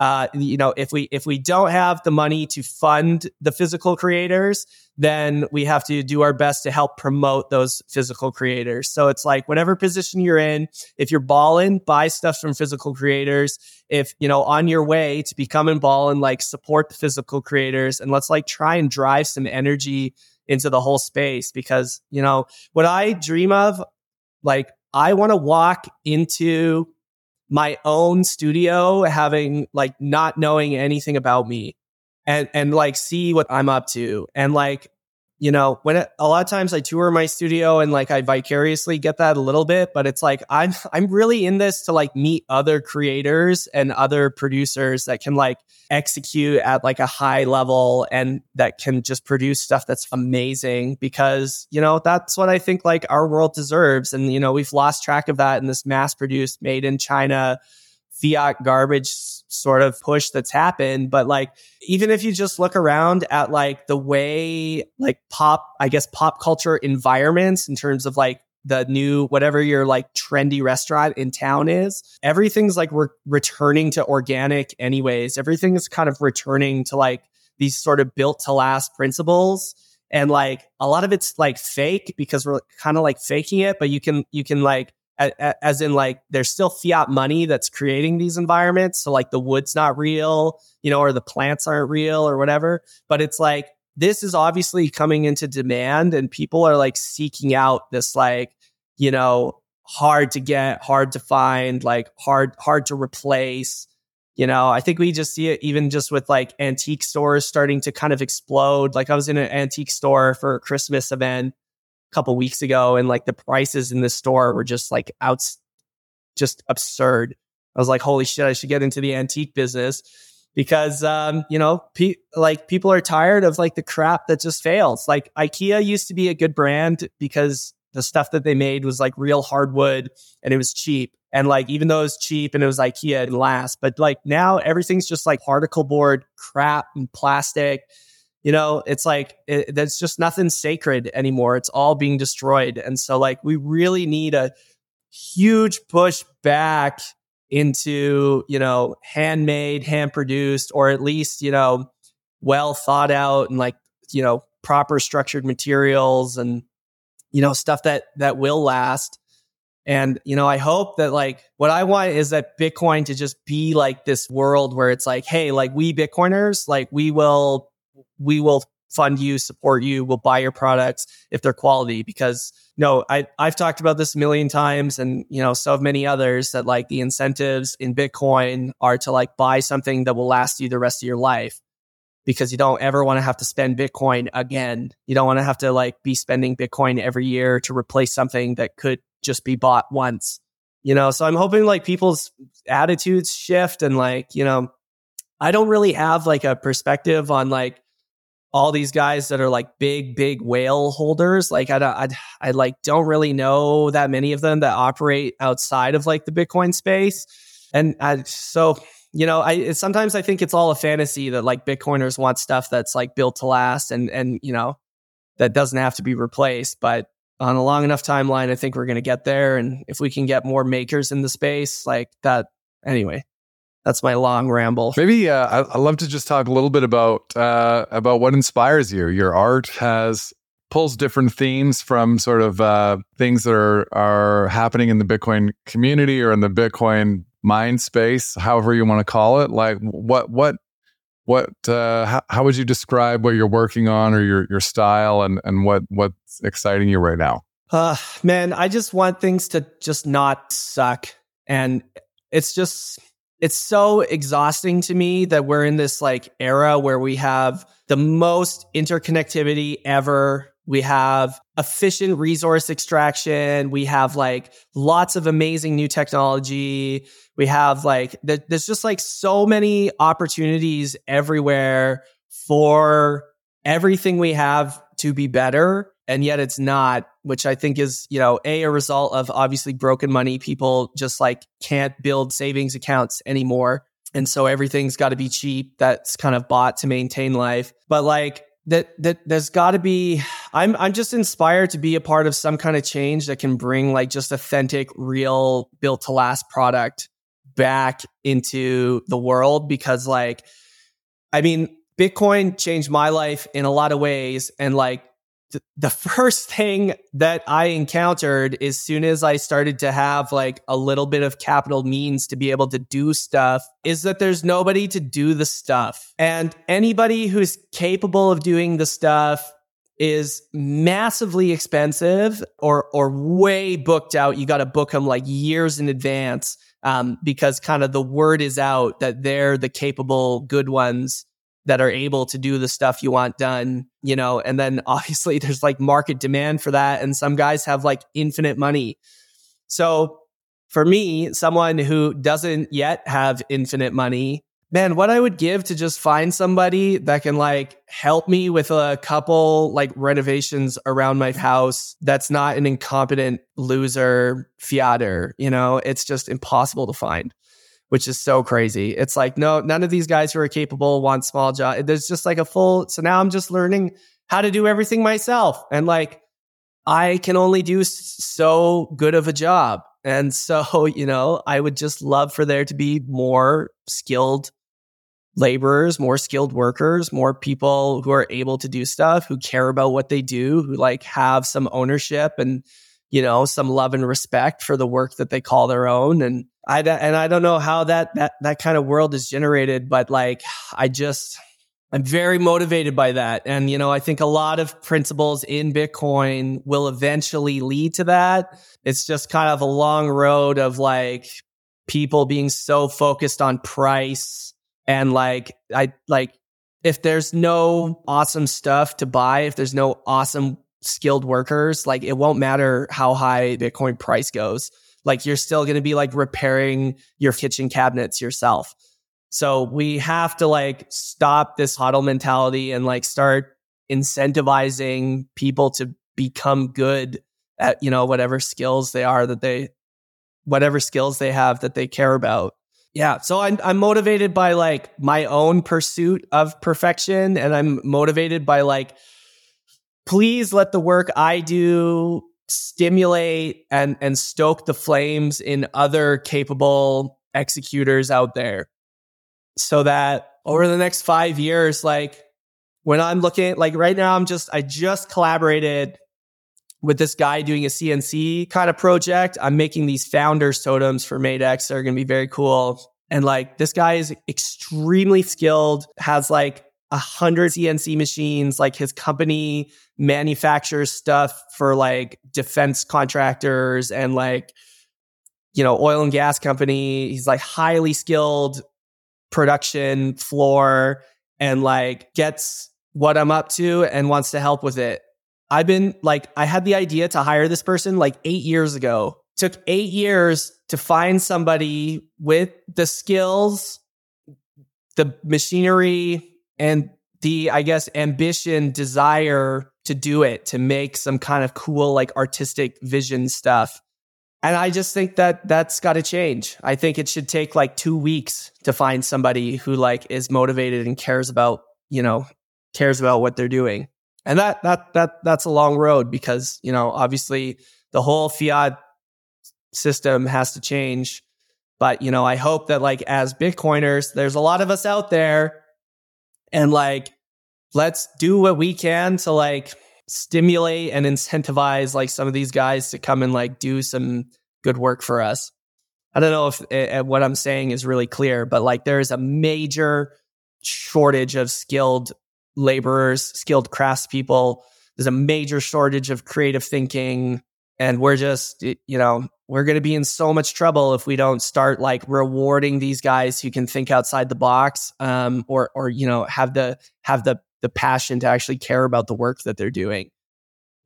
uh, you know, if we if we don't have the money to fund the physical creators, then we have to do our best to help promote those physical creators. So it's like whatever position you're in, if you're balling, buy stuff from physical creators. If you know on your way to becoming balling, like support the physical creators, and let's like try and drive some energy into the whole space because you know what I dream of, like I want to walk into my own studio having like not knowing anything about me and and like see what I'm up to. And like you know when it, a lot of times I tour my studio and like I vicariously get that a little bit but it's like I'm I'm really in this to like meet other creators and other producers that can like execute at like a high level and that can just produce stuff that's amazing because you know that's what I think like our world deserves. And you know we've lost track of that in this mass produced made in China fiat garbage sort of push that's happened. But like, even if you just look around at like the way like pop, I guess pop culture environments in terms of like the new whatever your like trendy restaurant in town is everything's like we're returning to organic anyways everything is kind of returning to like these sort of built to last principles and like a lot of it's like fake because we're kind of like faking it but you can you can like as in like there's still fiat money that's creating these environments. So like the wood's not real you know or the plants aren't real or whatever. But it's like this is obviously coming into demand and people are like seeking out this like you know hard to get hard to find like hard hard to replace. You know i think we just see it even just with like antique stores starting to kind of explode. Like i was in an antique store for a christmas event couple weeks ago and like the prices in the store were just like out just absurd. I was like, holy shit, I should get into the antique business because um, you know, pe- like people are tired of like the crap that just fails. Like IKEA used to be a good brand because the stuff that they made was like real hardwood and it was cheap. And like even though it was cheap and it was IKEA, it last. But like now everything's just like particle board crap and plastic you know it's like it, there's just nothing sacred anymore. It's all being destroyed. And so like we really need a huge push back into you know handmade hand produced or at least you know well thought out and like you know proper structured materials and you know stuff that that will last. And you know i hope that like what i want is that bitcoin to just be like this world where it's like hey like we bitcoiners like we will we will fund you, support you, we'll buy your products if they're quality. Because no, I I've talked about this a million times, and you know, so many others that like the incentives in Bitcoin are to like buy something that will last you the rest of your life. Because you don't ever want to have to spend Bitcoin again. You don't want to have to like be spending Bitcoin every year to replace something that could just be bought once. You know, so I'm hoping like people's attitudes shift and like, you know, I don't really have like a perspective on like all these guys that are like big, big whale holders. Like I, I, I like don't really know that many of them that operate outside of like the Bitcoin space. And I, so, you know, I sometimes I think it's all a fantasy that like Bitcoiners want stuff that's like built to last and and you know that doesn't have to be replaced. But on a long enough timeline, I think we're going to get there. And if we can get more makers in the space, like that, anyway, that's my long ramble. Maybe uh, I, would love to just talk a little bit about uh, about what inspires you. Your art has pulls different themes from sort of uh, things that are are happening in the Bitcoin community or in the Bitcoin mind space, however you want to call it. Like what what what uh, how, how would you describe what you're working on or your your style and and what what's exciting you right now uh man i just want things to just not suck and it's just it's so exhausting to me that we're in this like era where we have the most interconnectivity ever. We have efficient resource extraction. We have like lots of amazing new technology. We have like there's just like so many opportunities everywhere for everything we have to be better and yet it's not which i think is you know a a result of obviously broken money. People just like can't build savings accounts anymore and so everything's got to be cheap. That's kind of bought to maintain life. But like that that there's got to be i'm i'm just inspired to be a part of some kind of change that can bring like just authentic real built to last product back into the world because like I mean Bitcoin changed my life in a lot of ways and like the first thing that I encountered as soon as I started to have like a little bit of capital means to be able to do stuff is that there's nobody to do the stuff. And anybody who's capable of doing the stuff is massively expensive or or way booked out. You got to book them like years in advance um, because kind of the word is out that they're the capable, good ones that are able to do the stuff you want done, you know, and then obviously there's like market demand for that. And some guys have like infinite money. So for me, someone who doesn't yet have infinite money, man, what I would give to just find somebody that can like help me with a couple like renovations around my house that's not an incompetent loser fiater, you know, it's just impossible to find, which is so crazy. It's like, no, none of these guys who are capable want small job. There's just like a full, so now I'm just learning how to do everything myself. And like, I can only do so good of a job. And so, you know, I would just love for there to be more skilled laborers, more skilled workers, more people who are able to do stuff, who care about what they do, who like have some ownership and you know some love and respect for the work that they call their own. And I and I don't know how that that that kind of world is generated, but like I just I'm very motivated by that. And, you know, I think a lot of principles in Bitcoin will eventually lead to that. It's just kind of a long road of like people being so focused on price and like, I like, if there's no awesome stuff to buy, if there's no awesome skilled workers, like it won't matter how high Bitcoin price goes. Like you're still going to be like repairing your kitchen cabinets yourself. So we have to like stop this hodl mentality and like start incentivizing people to become good at, you know, whatever skills they are that they, whatever skills they have that they care about. Yeah. So I'm, I'm motivated by like my own pursuit of perfection. And I'm motivated by like, please let the work I do stimulate and, and stoke the flames in other capable executors out there so that over the next five years, like when I'm looking like right now, I'm just, I just collaborated with this guy doing a CNC kind of project. I'm making these founders totems for Madex that are going to be very cool. And like this guy is extremely skilled, has like a hundred CNC machines. Like his company manufactures stuff for like defense contractors and like, you know, oil and gas company. He's like highly skilled production floor and like gets what I'm up to and wants to help with it. I've been like, I had the idea to hire this person like eight years ago. Took eight years to find somebody with the skills, the machinery, and the, I guess, ambition, desire to do it, to make some kind of cool, like artistic vision stuff. And I just think that that's got to change. I think it should take like two weeks to find somebody who like is motivated and cares about, you know, cares about what they're doing. And that that that that's a long road because, you know, obviously the whole fiat system has to change. But, you know, I hope that like as Bitcoiners, there's a lot of us out there and like let's do what we can to like stimulate and incentivize like some of these guys to come and like do some good work for us. I don't know if uh, what I'm saying is really clear, but like there is a major shortage of skilled laborers, skilled craftspeople. There's a major shortage of creative thinking. And we're just, you know, we're going to be in so much trouble if we don't start like rewarding these guys who can think outside the box um, or, or, you know, have the, have the, the passion to actually care about the work that they're doing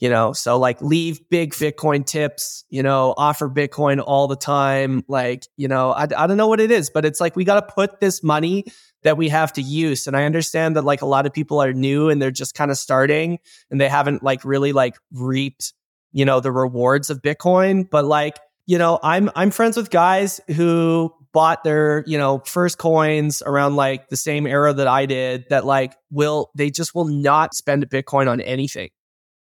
you know? So like leave big bitcoin tips you know offer bitcoin all the time like you know i, I don't know what it is but it's like we got to put this money that we have to use and i understand that like a lot of people are new and they're just kind of starting and they haven't like really like reaped you know the rewards of bitcoin but like you know i'm i'm friends with guys who bought their you know first coins around like the same era that i did that like will they just will not spend a bitcoin on anything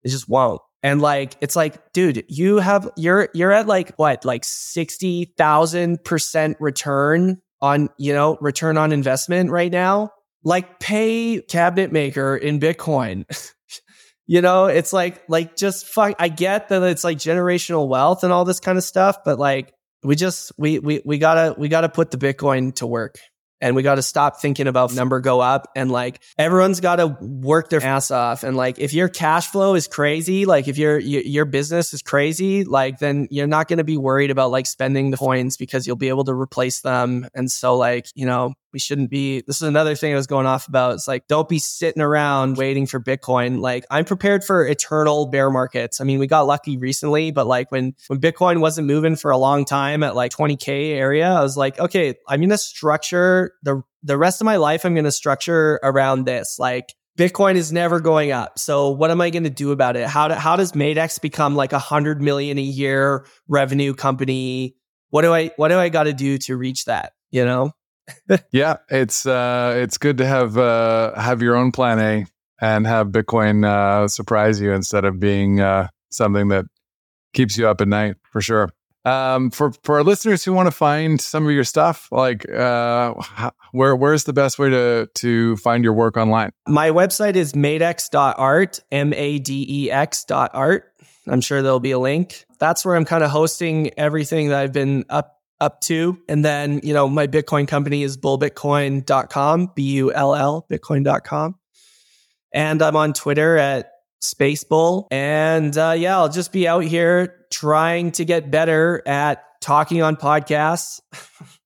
it just won't. And like, it's like, dude, you have, you're, you're at like what, like 60,000% return on, you know, return on investment right now. Like pay cabinet maker in Bitcoin. you know, it's like, like just fuck. I get that it's like generational wealth and all this kind of stuff, but like, we just, we, we, we gotta, we gotta put the Bitcoin to work and we got to stop thinking about number go up and like everyone's got to work their ass off and like if your cash flow is crazy like if your your business is crazy like then you're not going to be worried about like spending the coins because you'll be able to replace them and so like you know we shouldn't be this is another thing i was going off about it's like don't be sitting around waiting for bitcoin like i'm prepared for eternal bear markets i mean we got lucky recently but like when when bitcoin wasn't moving for a long time at like 20k area i was like okay i'm going to structure the the rest of my life i'm going to structure around this like Bitcoin is never going up. So what am I going to do about it? How, do, how does Madex become like a hundred million a year revenue company? What do I, what do I got to do to reach that? You know? yeah, it's uh, it's good to have uh, have your own plan A and have Bitcoin uh, surprise you instead of being uh, something that keeps you up at night for sure. Um, for for our listeners who want to find some of your stuff, like uh, where where's the best way to to find your work online? My website is madex.art, m a d e x dot art. I'm sure there'll be a link. That's where I'm kind of hosting everything that I've been up up to. And then, you know, my Bitcoin company is bullbitcoin.com, B U L L, bitcoin.com. And I'm on Twitter at Spacebull. And uh, yeah, I'll just be out here trying to get better at talking on podcasts,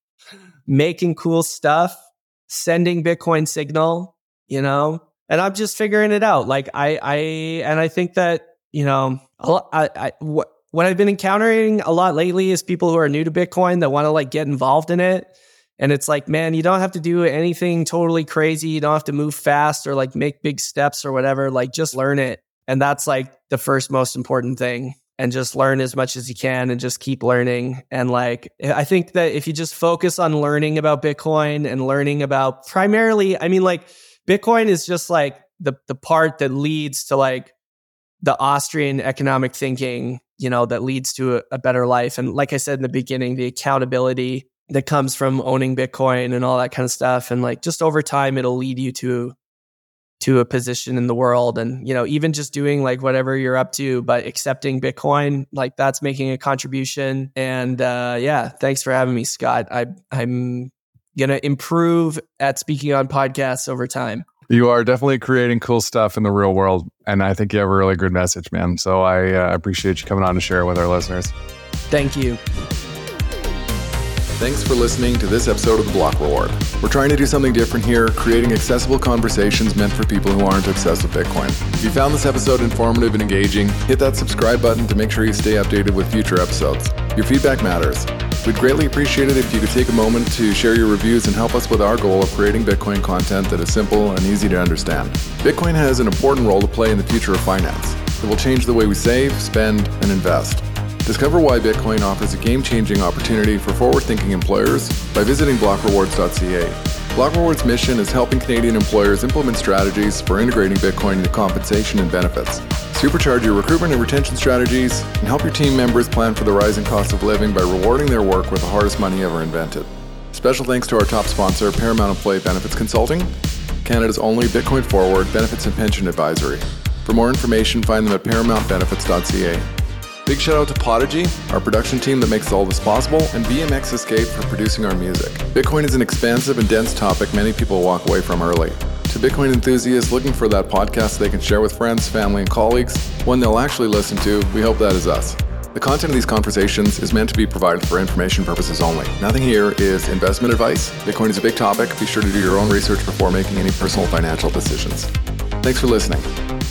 making cool stuff, sending Bitcoin signal, you know, and I'm just figuring it out. Like I, I, and I think that, you know, I, I, what, what I've been encountering a lot lately is people who are new to Bitcoin that want to like get involved in it. And it's like, man, you don't have to do anything totally crazy. You don't have to move fast or like make big steps or whatever. Like just learn it. And that's like the first most important thing. And just learn as much as you can and just keep learning. And like, I think that if you just focus on learning about Bitcoin and learning about primarily, I mean, like, Bitcoin is just like the, the part that leads to like the Austrian economic thinking you know, that leads to a, a better life. And like I said in the beginning, the accountability that comes from owning Bitcoin and all that kind of stuff. And like just over time, it'll lead you to to a position in the world and you know even just doing like whatever you're up to but accepting bitcoin like that's making a contribution and uh yeah thanks for having me scott i i'm gonna improve at speaking on podcasts over time you are definitely creating cool stuff in the real world. And I think you have a really good message, man. So I uh, appreciate you coming on to share it with our listeners. Thank you. Thanks for listening to this episode of The Block Reward. We're trying to do something different here, creating accessible conversations meant for people who aren't obsessed with Bitcoin. If you found this episode informative and engaging, hit that subscribe button to make sure you stay updated with future episodes. Your feedback matters. We'd greatly appreciate it if you could take a moment to share your reviews and help us with our goal of creating Bitcoin content that is simple and easy to understand. Bitcoin has an important role to play in the future of finance. It will change the way we save, spend, and invest. Discover why Bitcoin offers a game changing opportunity for forward thinking employers by visiting blockrewards.ca. BlockReward's mission is helping Canadian employers implement strategies for integrating Bitcoin into compensation and benefits, supercharge your recruitment and retention strategies, and help your team members plan for the rising cost of living by rewarding their work with the hardest money ever invented. Special thanks to our top sponsor, Paramount Employee Benefits Consulting, Canada's only Bitcoin forward benefits and pension advisory. For more information, find them at paramountbenefits.ca. Big shout out to Podigy, our production team that makes all this possible, and BMX Escape for producing our music. Bitcoin is an expansive and dense topic many people walk away from early. To Bitcoin enthusiasts looking for that podcast they can share with friends, family, and colleagues, one they'll actually listen to, we hope that is us. The content of these conversations is meant to be provided for information purposes only. Nothing here is investment advice. Bitcoin is a big topic. Be sure to do your own research before making any personal financial decisions. Thanks for listening.